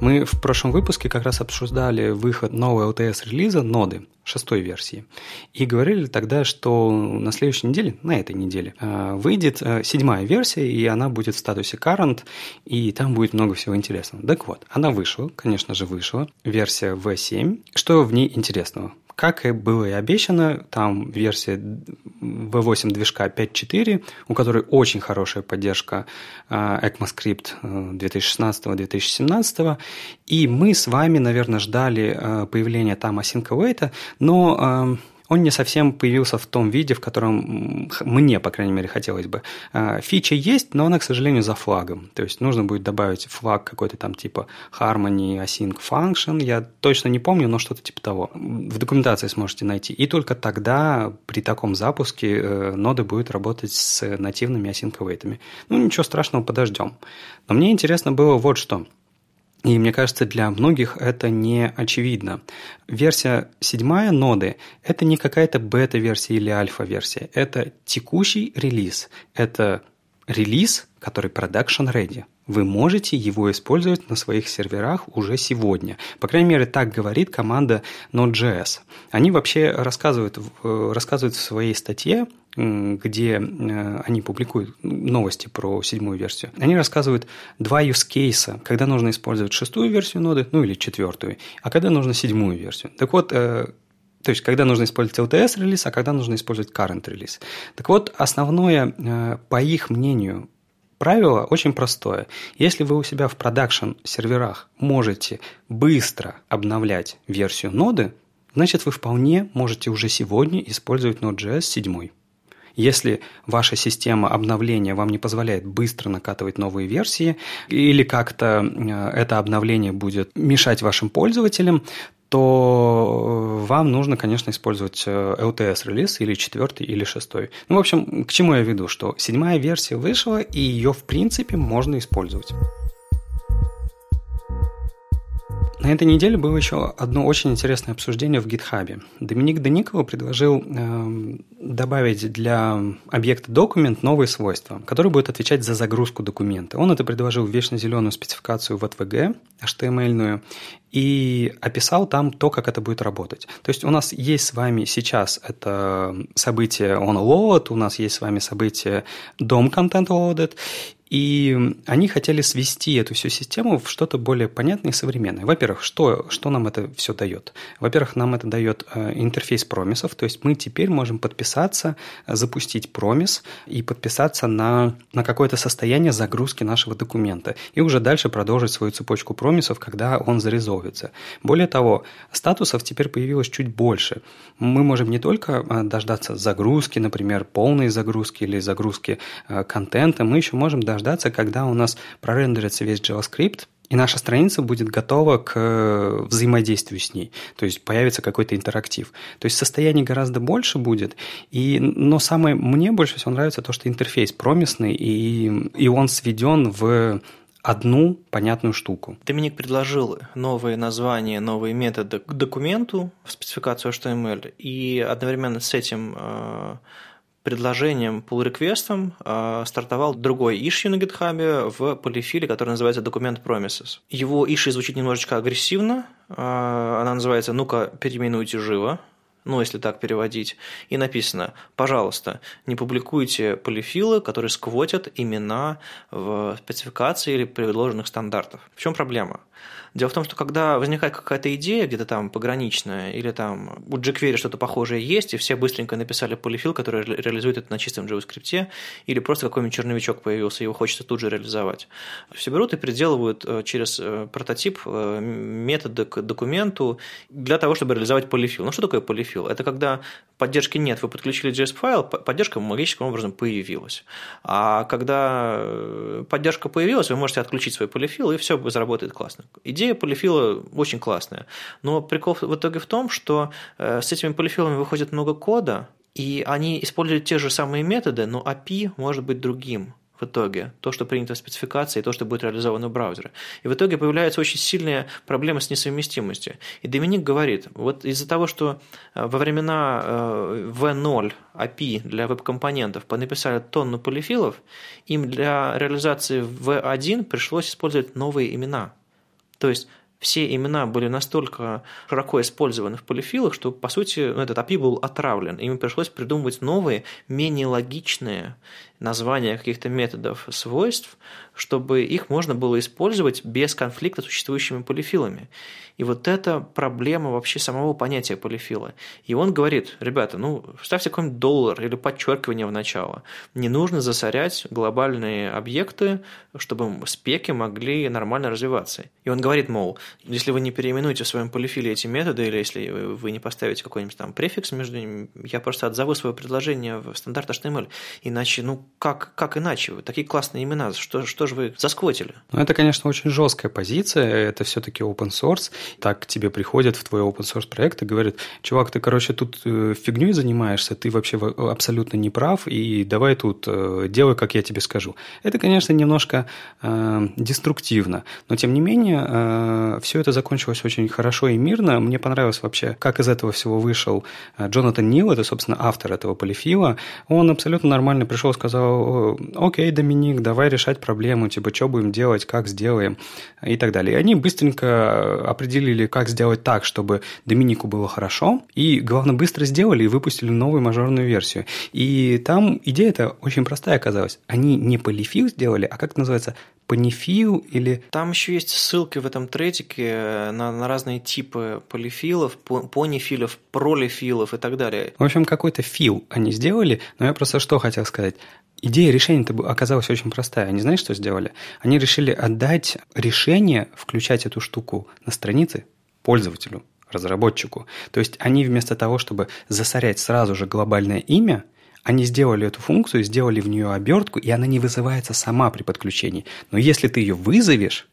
S2: Мы в прошлом выпуске как раз обсуждали выход нового LTS-релиза ноды шестой версии. И говорили тогда, что на следующей неделе, на этой неделе, э, выйдет э, седьмая версия, и она будет в статусе current, и там будет много всего интересного. Так вот, она вышла, конечно же, вышла, версия V7. Что в ней интересного? Как и было и обещано, там версия V8 движка 5.4, у которой очень хорошая поддержка э, ECMAScript 2016-2017, и мы с вами, наверное, ждали появления там async await, но он не совсем появился в том виде, в котором мне, по крайней мере, хотелось бы. А, фича есть, но она, к сожалению, за флагом. То есть нужно будет добавить флаг какой-то там типа Harmony Async Function. Я точно не помню, но что-то типа того. В документации сможете найти. И только тогда при таком запуске э, ноды будет работать с нативными async. Ну, ничего страшного, подождем. Но мне интересно было вот что – и мне кажется, для многих это не очевидно. Версия седьмая ноды – это не какая-то бета-версия или альфа-версия. Это текущий релиз. Это релиз, который production ready. Вы можете его использовать на своих серверах уже сегодня. По крайней мере, так говорит команда Node.js. Они вообще рассказывают, рассказывают в своей статье где э, они публикуют новости про седьмую версию, они рассказывают два use кейса, когда нужно использовать шестую версию ноды, ну или четвертую, а когда нужно седьмую версию. Так вот, э, то есть, когда нужно использовать LTS релиз, а когда нужно использовать current релиз. Так вот, основное, э, по их мнению, правило очень простое. Если вы у себя в продакшн серверах можете быстро обновлять версию ноды, значит, вы вполне можете уже сегодня использовать Node.js 7. Если ваша система обновления вам не позволяет быстро накатывать новые версии, или как-то э, это обновление будет мешать вашим пользователям, то э, вам нужно, конечно, использовать LTS-релиз э, или четвертый, или шестой. Ну, в общем, к чему я веду? Что седьмая версия вышла, и ее, в принципе, можно использовать. На этой неделе было еще одно очень интересное обсуждение в GitHub. Доминик Деникова предложил э, добавить для объекта документ новые свойства, которые будут отвечать за загрузку документа. Он это предложил в вечно зеленую спецификацию в ATVG, HTML, и описал там то, как это будет работать. То есть у нас есть с вами сейчас это событие onLoad, у нас есть с вами событие DOM Content Loaded, и они хотели свести эту всю систему в что-то более понятное и современное. Во-первых, что, что нам это все дает? Во-первых, нам это дает э, интерфейс промисов, то есть мы теперь можем подписаться, запустить промис и подписаться на, на какое-то состояние загрузки нашего документа. И уже дальше продолжить свою цепочку промисов, когда он зарезовится. Более того, статусов теперь появилось чуть больше. Мы можем не только э, дождаться загрузки, например, полной загрузки или загрузки э, контента, мы еще можем даже дождаться, когда у нас прорендерится весь JavaScript, и наша страница будет готова к э, взаимодействию с ней. То есть появится какой-то интерактив. То есть состояний гораздо больше будет. И, но самое мне больше всего нравится то, что интерфейс промисный, и, и он сведен в одну понятную штуку.
S1: Доминик предложил новые названия, новые методы к документу в спецификацию HTML, и одновременно с этим э, предложением pull реквестом э, стартовал другой issue на GitHub в полифиле, который называется Document Promises. Его issue звучит немножечко агрессивно, э, она называется «Ну-ка, переименуйте живо», ну, если так переводить, и написано, пожалуйста, не публикуйте полифилы, которые сквотят имена в спецификации или предложенных стандартов. В чем проблема? Дело в том, что когда возникает какая-то идея где-то там пограничная, или там у jQuery что-то похожее есть, и все быстренько написали полифил, который реализует это на чистом JavaScript, или просто какой-нибудь черновичок появился, его хочется тут же реализовать. Все берут и переделывают э, через э, прототип э, методы к документу для того, чтобы реализовать полифил. Ну, что такое полифил? Это когда поддержки нет, вы подключили JS-файл, поддержка магическим образом появилась. А когда поддержка появилась, вы можете отключить свой полифил, и все заработает классно. Идея полифила очень классная, но прикол в итоге в том, что э, с этими полифилами выходит много кода, и они используют те же самые методы, но API может быть другим в итоге, то, что принято в спецификации, и то, что будет реализовано в браузере. И в итоге появляются очень сильные проблемы с несовместимостью. И Доминик говорит, вот из-за того, что э, во времена V0 э, API для веб-компонентов понаписали тонну полифилов, им для реализации V1 пришлось использовать новые имена – То есть все имена были настолько широко использованы в полифилах, что, по сути, ну, этот API был отравлен. Им пришлось придумывать новые, менее логичные названия каких-то методов свойств, чтобы их можно было использовать без конфликта с существующими полифилами. И вот это проблема вообще самого понятия полифила. И он говорит, ребята, ну, ставьте какой-нибудь доллар или подчеркивание в начало. Не нужно засорять глобальные объекты, чтобы спеки могли нормально развиваться. И он говорит, мол, если вы не переименуете в своем полифиле эти методы, или если вы не поставите какой-нибудь там префикс между ними, я просто отзову свое предложение в стандарт HTML. Иначе, ну, как, как иначе? Такие классные имена, что, что же вы засквотили?
S2: Ну, это, конечно, очень жесткая позиция, это все-таки open source. Так к тебе приходят в твой open source проект и говорят, чувак, ты, короче, тут э, фигней занимаешься, ты вообще абсолютно не прав, и давай тут э, делай, как я тебе скажу. Это, конечно, немножко э, деструктивно, но, тем не менее, э, все это закончилось очень хорошо и мирно. Мне понравилось вообще, как из этого всего вышел э, Джонатан Нил, это, собственно, автор этого полифила. Он абсолютно нормально пришел и сказал, окей, Доминик, давай решать проблему, типа, что будем делать, как сделаем и так далее. И они быстренько определили, как сделать так, чтобы Доминику было хорошо, и, главное, быстро сделали и выпустили новую мажорную версию. И там идея-то очень простая оказалась. Они не полифил сделали, а как это называется, панифил или...
S1: Там еще есть ссылки в этом тредике на, на разные типы полифилов, понифилов, пролифилов и так далее.
S2: В общем, какой-то фил они сделали, но я просто что хотел сказать. Идея решения оказалась очень простая. Они знаете, что сделали? Они решили отдать решение включать эту штуку на странице пользователю, разработчику. То есть они вместо того, чтобы засорять сразу же глобальное имя, они сделали эту функцию, сделали в нее обертку, и она не вызывается сама при подключении. Но если ты ее вызовешь,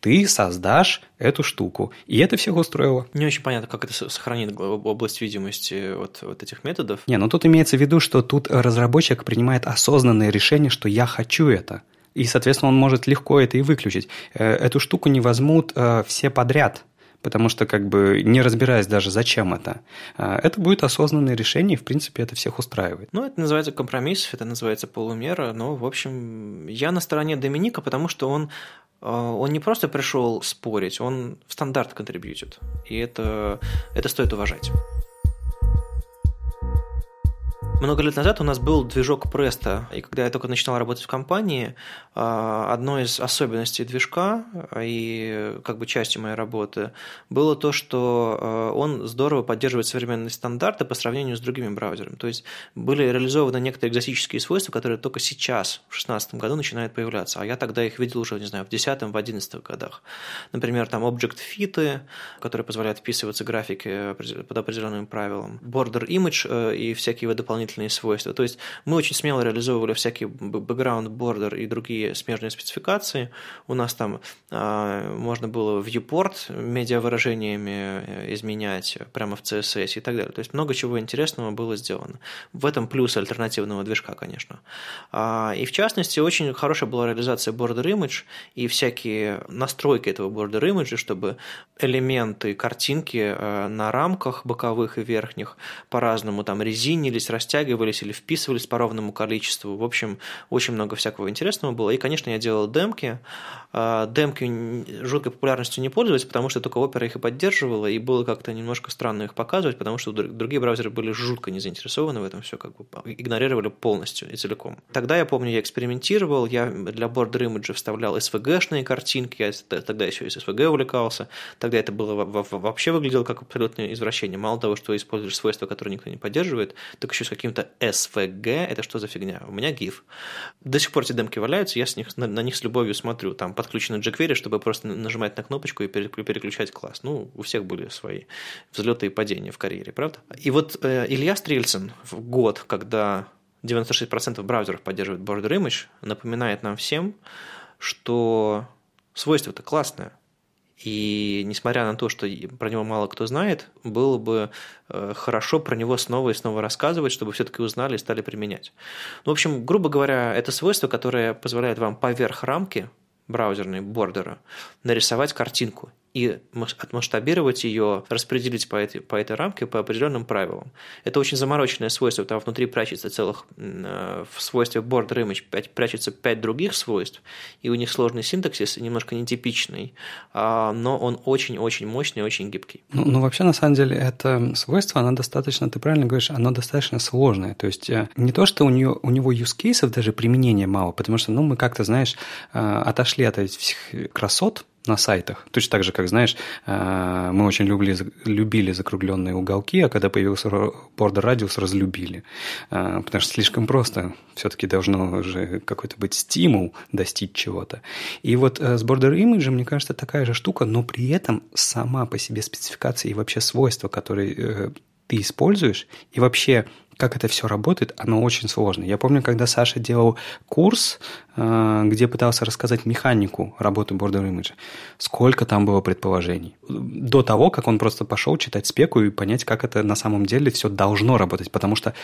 S2: ты создашь эту штуку. И это всех устроило.
S1: Не очень понятно, как это сохранит область видимости вот, вот этих методов.
S2: Не, ну тут имеется в виду, что тут разработчик принимает осознанное решение, что я хочу это. И, соответственно, он может легко это и выключить. Э, эту штуку не возьмут э, все подряд потому что как бы не разбираясь даже, зачем это. А, это будет осознанное решение, и в принципе это всех устраивает.
S1: Ну, это называется компромисс, это называется полумера, но, в общем, я на стороне Доминика, потому что он а, он не просто пришел спорить, он в стандарт контрибьютит. И это, это стоит уважать. Много лет назад у нас был движок Presto, и когда я только начинал работать в компании, а, одной из особенностей движка и как бы частью моей работы было то, что а, он здорово поддерживает современные стандарты по сравнению с другими браузерами. То есть были реализованы некоторые экзотические свойства, которые только сейчас, в 2016 году, начинают появляться, а я тогда их видел уже, не знаю, в 2010 в 2011 годах. Например, там object фиты, которые позволяют вписываться графики под определенным правилам, border image э, и всякие дополнительные дополнительные свойства. То есть мы очень смело реализовывали всякие background, border и другие смежные спецификации. У нас там э, можно было viewport медиавыражениями э, изменять прямо в CSS и так далее. То есть много чего интересного было сделано. В этом плюс альтернативного движка, конечно. А, и в частности, очень хорошая была реализация border image и всякие настройки этого border image, чтобы элементы картинки э, на рамках боковых и верхних по-разному там резинились, растягивались, растягивались или вписывались по ровному количеству. В общем, очень много всякого интересного было. И, конечно, я делал демки. А, демки жуткой популярностью не пользовались, потому что только Opera их и поддерживала, и было как-то немножко странно их показывать, потому что другие браузеры были жутко не заинтересованы в этом все, как бы игнорировали полностью и целиком. Тогда я помню, я экспериментировал, я для border image вставлял SVG-шные картинки, я тогда еще из SVG увлекался, тогда это было вообще выглядело как абсолютное извращение. Мало того, что используешь свойства, которые никто не поддерживает, так еще с каким-то SVG, это что за фигня? У меня GIF. До сих пор эти демки валяются, я с них, на, на них с любовью смотрю. Там подключены jQuery, чтобы просто нажимать на кнопочку и переключать класс. Ну, у всех были свои взлеты и падения в карьере, правда? И вот э, Илья Стрельцин в год, когда 96% браузеров поддерживают border image, напоминает нам всем, что свойство-то классное. И несмотря на то, что про него мало кто знает, было бы э, хорошо про него снова и снова рассказывать, чтобы все-таки узнали и стали применять. Ну, в общем, грубо говоря, это свойство, которое позволяет вам поверх рамки браузерной бордера нарисовать картинку и отмасштабировать ее, распределить по этой, по этой рамке по определенным правилам. Это очень замороченное свойство, там внутри прячется целых, э, в свойстве border image прячется пять других свойств, и у них сложный синтаксис, немножко нетипичный, а, но он очень-очень мощный, очень гибкий.
S2: Ну, ну, вообще, на самом деле, это свойство, оно достаточно, ты правильно говоришь, оно достаточно сложное. То есть, э, не то, что у, нее, у него use кейсов даже применения мало, потому что, ну, мы как-то, знаешь, э, отошли от этих красот, на сайтах. Точно так же, как, знаешь, э, мы очень любили, любили закругленные уголки, а когда появился border радиус, разлюбили. Э, потому что слишком просто. Все-таки должно уже какой-то быть стимул достичь чего-то. И вот э, с border image, мне кажется, такая же штука, но при этом сама по себе спецификация и вообще свойства, которые ты используешь, и вообще как это все работает, оно очень сложно. Я помню, когда Саша делал курс, э, где пытался рассказать механику работы Border Image, сколько там было предположений. До того, как он просто пошел читать спеку и понять, как это на самом деле все должно работать, потому что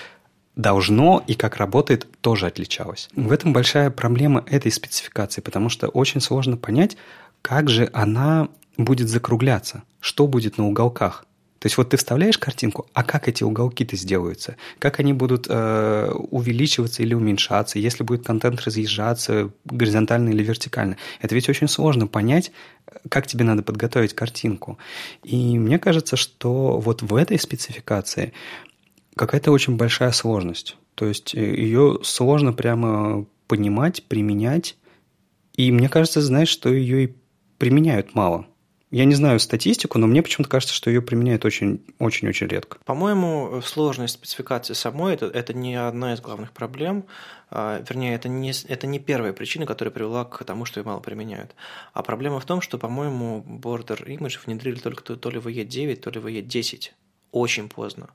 S2: должно и как работает тоже отличалось. В этом большая проблема этой спецификации, потому что очень сложно понять, как же она будет закругляться, что будет на уголках. То есть вот ты вставляешь картинку, а как эти уголки-то сделаются? Как они будут э, увеличиваться или уменьшаться? Если будет контент разъезжаться горизонтально или вертикально? Это ведь очень сложно понять, как тебе надо подготовить картинку. И мне кажется, что вот в этой спецификации какая-то очень большая сложность. То есть э, ее сложно прямо понимать, применять. И мне кажется, знаешь, что ее и применяют мало – я не знаю статистику, но мне почему-то кажется, что ее применяют очень-очень-очень редко.
S1: По-моему, сложность спецификации самой это, это не одна из главных проблем. А, вернее, это не, это не первая причина, которая привела к тому, что ее мало применяют. А проблема в том, что, по-моему, Border Image внедрили только то, то ли в E9, то ли в E10. Очень поздно.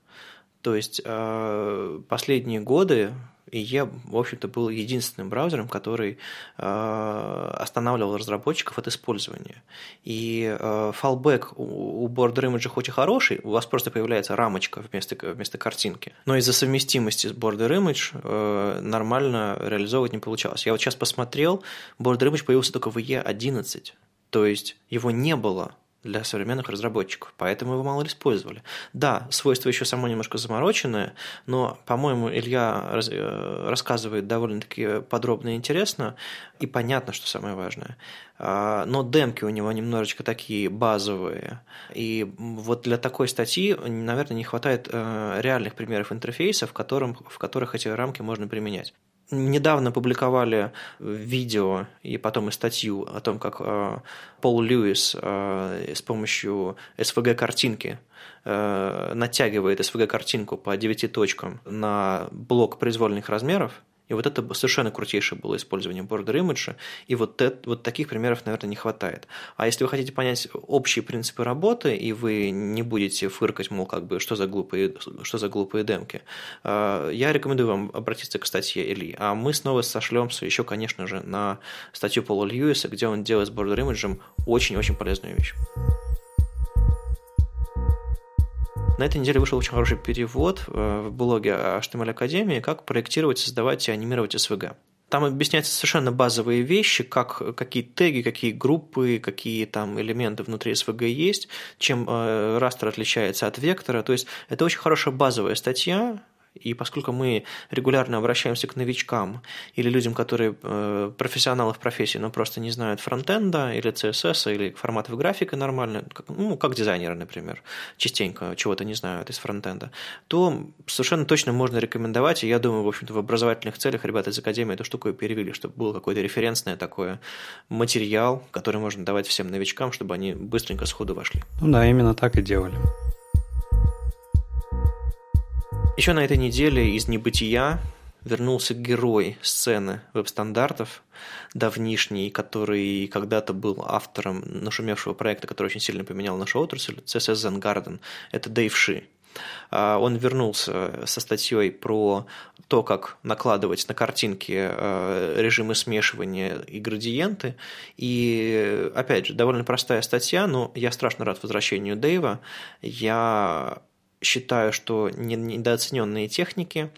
S1: То есть а, последние годы и я, в общем-то, был единственным браузером, который э, останавливал разработчиков от использования. И fallback у, Border Image очень хороший, у вас просто появляется рамочка вместо, вместо картинки. Но из-за совместимости с Border Image э, нормально реализовывать не получалось. Я вот сейчас посмотрел, Border Image появился только в E11, то есть его не было для современных разработчиков, поэтому его мало использовали. Да, свойство еще само немножко замороченное, но, по-моему, Илья раз, э, рассказывает довольно-таки подробно и интересно, и понятно, что самое важное. А, но демки у него немножечко такие базовые, и вот для такой статьи, наверное, не хватает э, реальных примеров интерфейса, в, котором, в которых эти рамки можно применять недавно публиковали видео и потом и статью о том, как э, Пол Льюис э, с помощью SVG-картинки э, натягивает SVG-картинку по 9 точкам на блок произвольных размеров, и вот это совершенно крутейшее было использование border image, и вот, это, вот таких примеров, наверное, не хватает. А если вы хотите понять общие принципы работы, и вы не будете фыркать, мол, как бы, что за глупые, что за глупые демки, э, я рекомендую вам обратиться к статье Ильи. А мы снова сошлемся еще, конечно же, на статью Пола Льюиса, где он делает с border image очень-очень полезную вещь. На этой неделе вышел очень хороший перевод э, в блоге HTML Академии, как проектировать, создавать и анимировать SVG. Там объясняются совершенно базовые вещи, как, какие теги, какие группы, какие там элементы внутри SVG есть, чем э, растер отличается от вектора. То есть это очень хорошая базовая статья, и поскольку мы регулярно обращаемся к новичкам или людям, которые э, профессионалы в профессии, но просто не знают фронтенда или CSS или форматов графики нормально, ну, как дизайнеры, например, частенько чего-то не знают из фронтенда, то совершенно точно можно рекомендовать, и я думаю, в общем-то, в образовательных целях ребята из Академии эту штуку перевели, чтобы был какой-то референсное такое материал, который можно давать всем новичкам, чтобы они быстренько сходу вошли.
S2: Ну да, именно так и делали.
S1: Еще на этой неделе из небытия вернулся герой сцены веб-стандартов, давнишний, который когда-то был автором нашумевшего проекта, который очень сильно поменял нашу отрасль, CSS Zen Garden. Это Дэйв Ши. А, он вернулся со статьей про то, как накладывать на картинки а, режимы смешивания и градиенты. И, опять же, довольно простая статья, но я страшно рад возвращению Дэйва. Я считаю, что недооцененные техники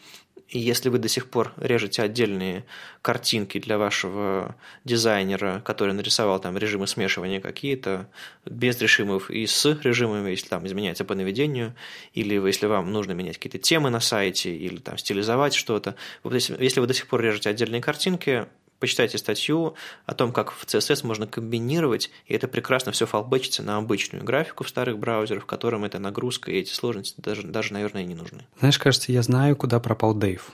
S1: И если вы до сих пор режете отдельные картинки для вашего дизайнера, который нарисовал там режимы смешивания какие-то, без режимов и с режимами, если там изменяется по наведению, или если вам нужно менять какие-то темы на сайте, или там стилизовать что-то. Вот если, если вы до сих пор режете отдельные картинки, почитайте статью о том, как в CSS можно комбинировать, и это прекрасно все фалбэчится на обычную графику в старых браузерах, в котором эта нагрузка и эти сложности даже, даже наверное, не нужны.
S2: Знаешь, кажется, я знаю, куда пропал Дэйв.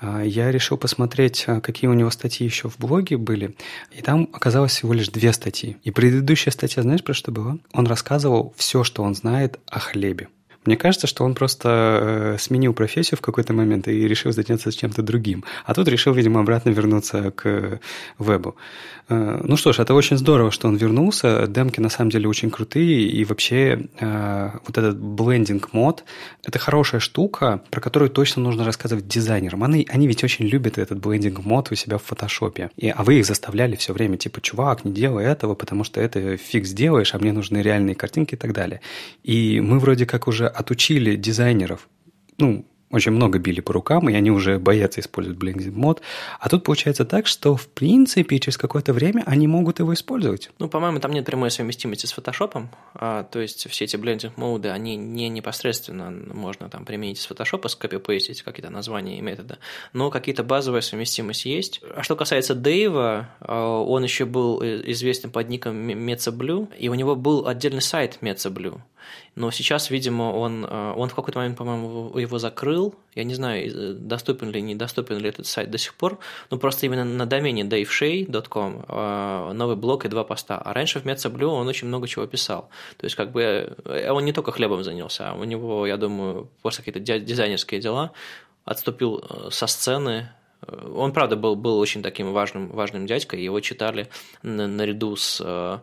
S2: А, я решил посмотреть, а, какие у него статьи еще в блоге были, и там оказалось всего лишь две статьи. И предыдущая статья, знаешь, про что была? Он рассказывал все, что он знает о хлебе. Мне кажется, что он просто э, сменил профессию в какой-то момент и решил заняться чем-то другим. А тут решил, видимо, обратно вернуться к вебу. Э, ну что ж, это очень здорово, что он вернулся. Демки на самом деле очень крутые. И вообще э, вот этот блендинг мод – это хорошая штука, про которую точно нужно рассказывать дизайнерам. Они, они ведь очень любят этот блендинг мод у себя в фотошопе. И, а вы их заставляли все время, типа, чувак, не делай этого, потому что это фиг сделаешь, а мне нужны реальные картинки и так далее. И мы вроде как уже отучили дизайнеров, ну, очень много били по рукам, и они уже боятся использовать Blending мод. А тут получается так, что в принципе через какое-то время они могут его использовать.
S1: Ну, по-моему, там нет прямой совместимости с фотошопом. А, то есть все эти blending моды, они не непосредственно можно там применить с фотошопа, скопипейстить какие-то названия и методы. Но какие-то базовые совместимости есть. А что касается Дэйва, а, он еще был известен под ником MetzaBlue, и у него был отдельный сайт MetzaBlue. Но сейчас, видимо, он, э, он в какой-то момент, по-моему, его закрыл. Я не знаю, доступен ли, недоступен ли этот сайт до сих пор. Но просто именно на домене daveshay.com э, новый блог и два поста. А раньше в MetSablue он очень много чего писал. То есть, как бы, э, он не только хлебом занялся, а у него, я думаю, после какие-то дизайнерские дела отступил со сцены, он, правда, был, был очень таким важным, важным дядькой, его читали наряду с Э,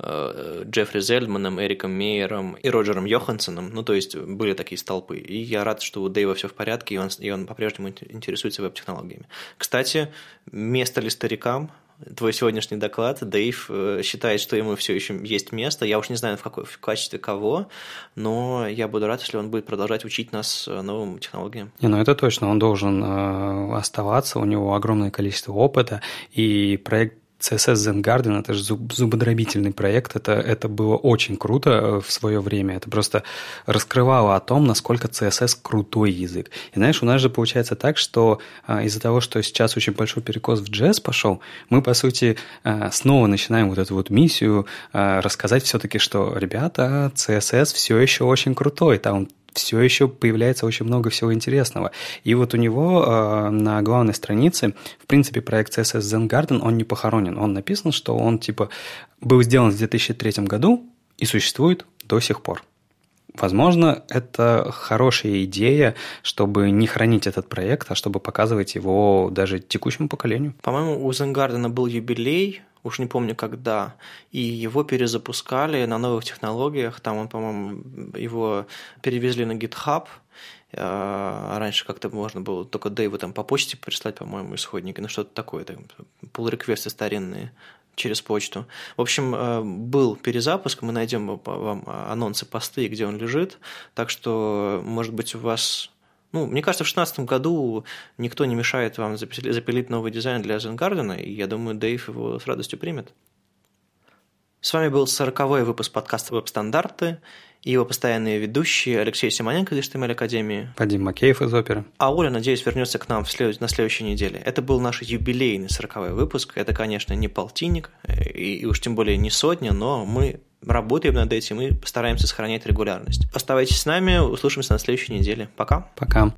S1: Джеффри Зельдманом, Эриком Мейером и Роджером Йоханссоном. Ну, то есть были такие столпы. И я рад, что у Дэйва все в порядке, и он, и он по-прежнему интересуется веб-технологиями. Кстати, место ли старикам? Твой сегодняшний доклад, Дэйв э, считает, что ему все еще есть место. Я уж не знаю, в, какой, в качестве кого, но я буду рад, если он будет продолжать учить нас э, новым технологиям.
S2: Не, ну это точно, он должен э, оставаться, у него огромное количество опыта, и проект CSS Zen Garden – это же зуб, зубодробительный проект, это, это было очень круто э, в свое время, это просто раскрывало о том, насколько CSS крутой язык. И знаешь, у нас же получается так, что а, из-за того, что сейчас очень большой перекос в JS пошел, мы, по сути, а, снова начинаем вот эту вот миссию а, рассказать все-таки, что, ребята, CSS все еще очень крутой, там все еще появляется очень много всего интересного. И вот у него э, на главной странице, в принципе, проект CSS Zen Garden, он не похоронен. Он написан, что он, типа, был сделан в 2003 году и существует до сих пор. Возможно, это хорошая идея, чтобы не хранить этот проект, а чтобы показывать его даже текущему поколению.
S1: По-моему, у Зенгардена был юбилей уж не помню когда, и его перезапускали на новых технологиях, там он, по-моему, его перевезли на GitHub, а раньше как-то можно было только Дэйву там по почте прислать, по-моему, исходники, ну что-то такое, там, pull-реквесты старинные через почту. В общем, э, был перезапуск, мы найдем вам анонсы, посты, где он лежит, так что, может быть, у вас ну, мне кажется, в 2016 году никто не мешает вам запилить новый дизайн для Зенгардена, и я думаю, Дэйв его с радостью примет. С вами был 40-й выпуск подкаста «Веб-стандарты» и его постоянные ведущие Алексей Симоненко из HTML Академии.
S2: Вадим Макеев из Оперы.
S1: А Оля, надеюсь, вернется к нам в след... на следующей неделе. Это был наш юбилейный 40-й выпуск. Это, конечно, не полтинник, э, и, и уж тем более не сотня, но мы работаем над этим и постараемся сохранять регулярность. Оставайтесь с нами, услышимся на следующей неделе. Пока.
S2: Пока.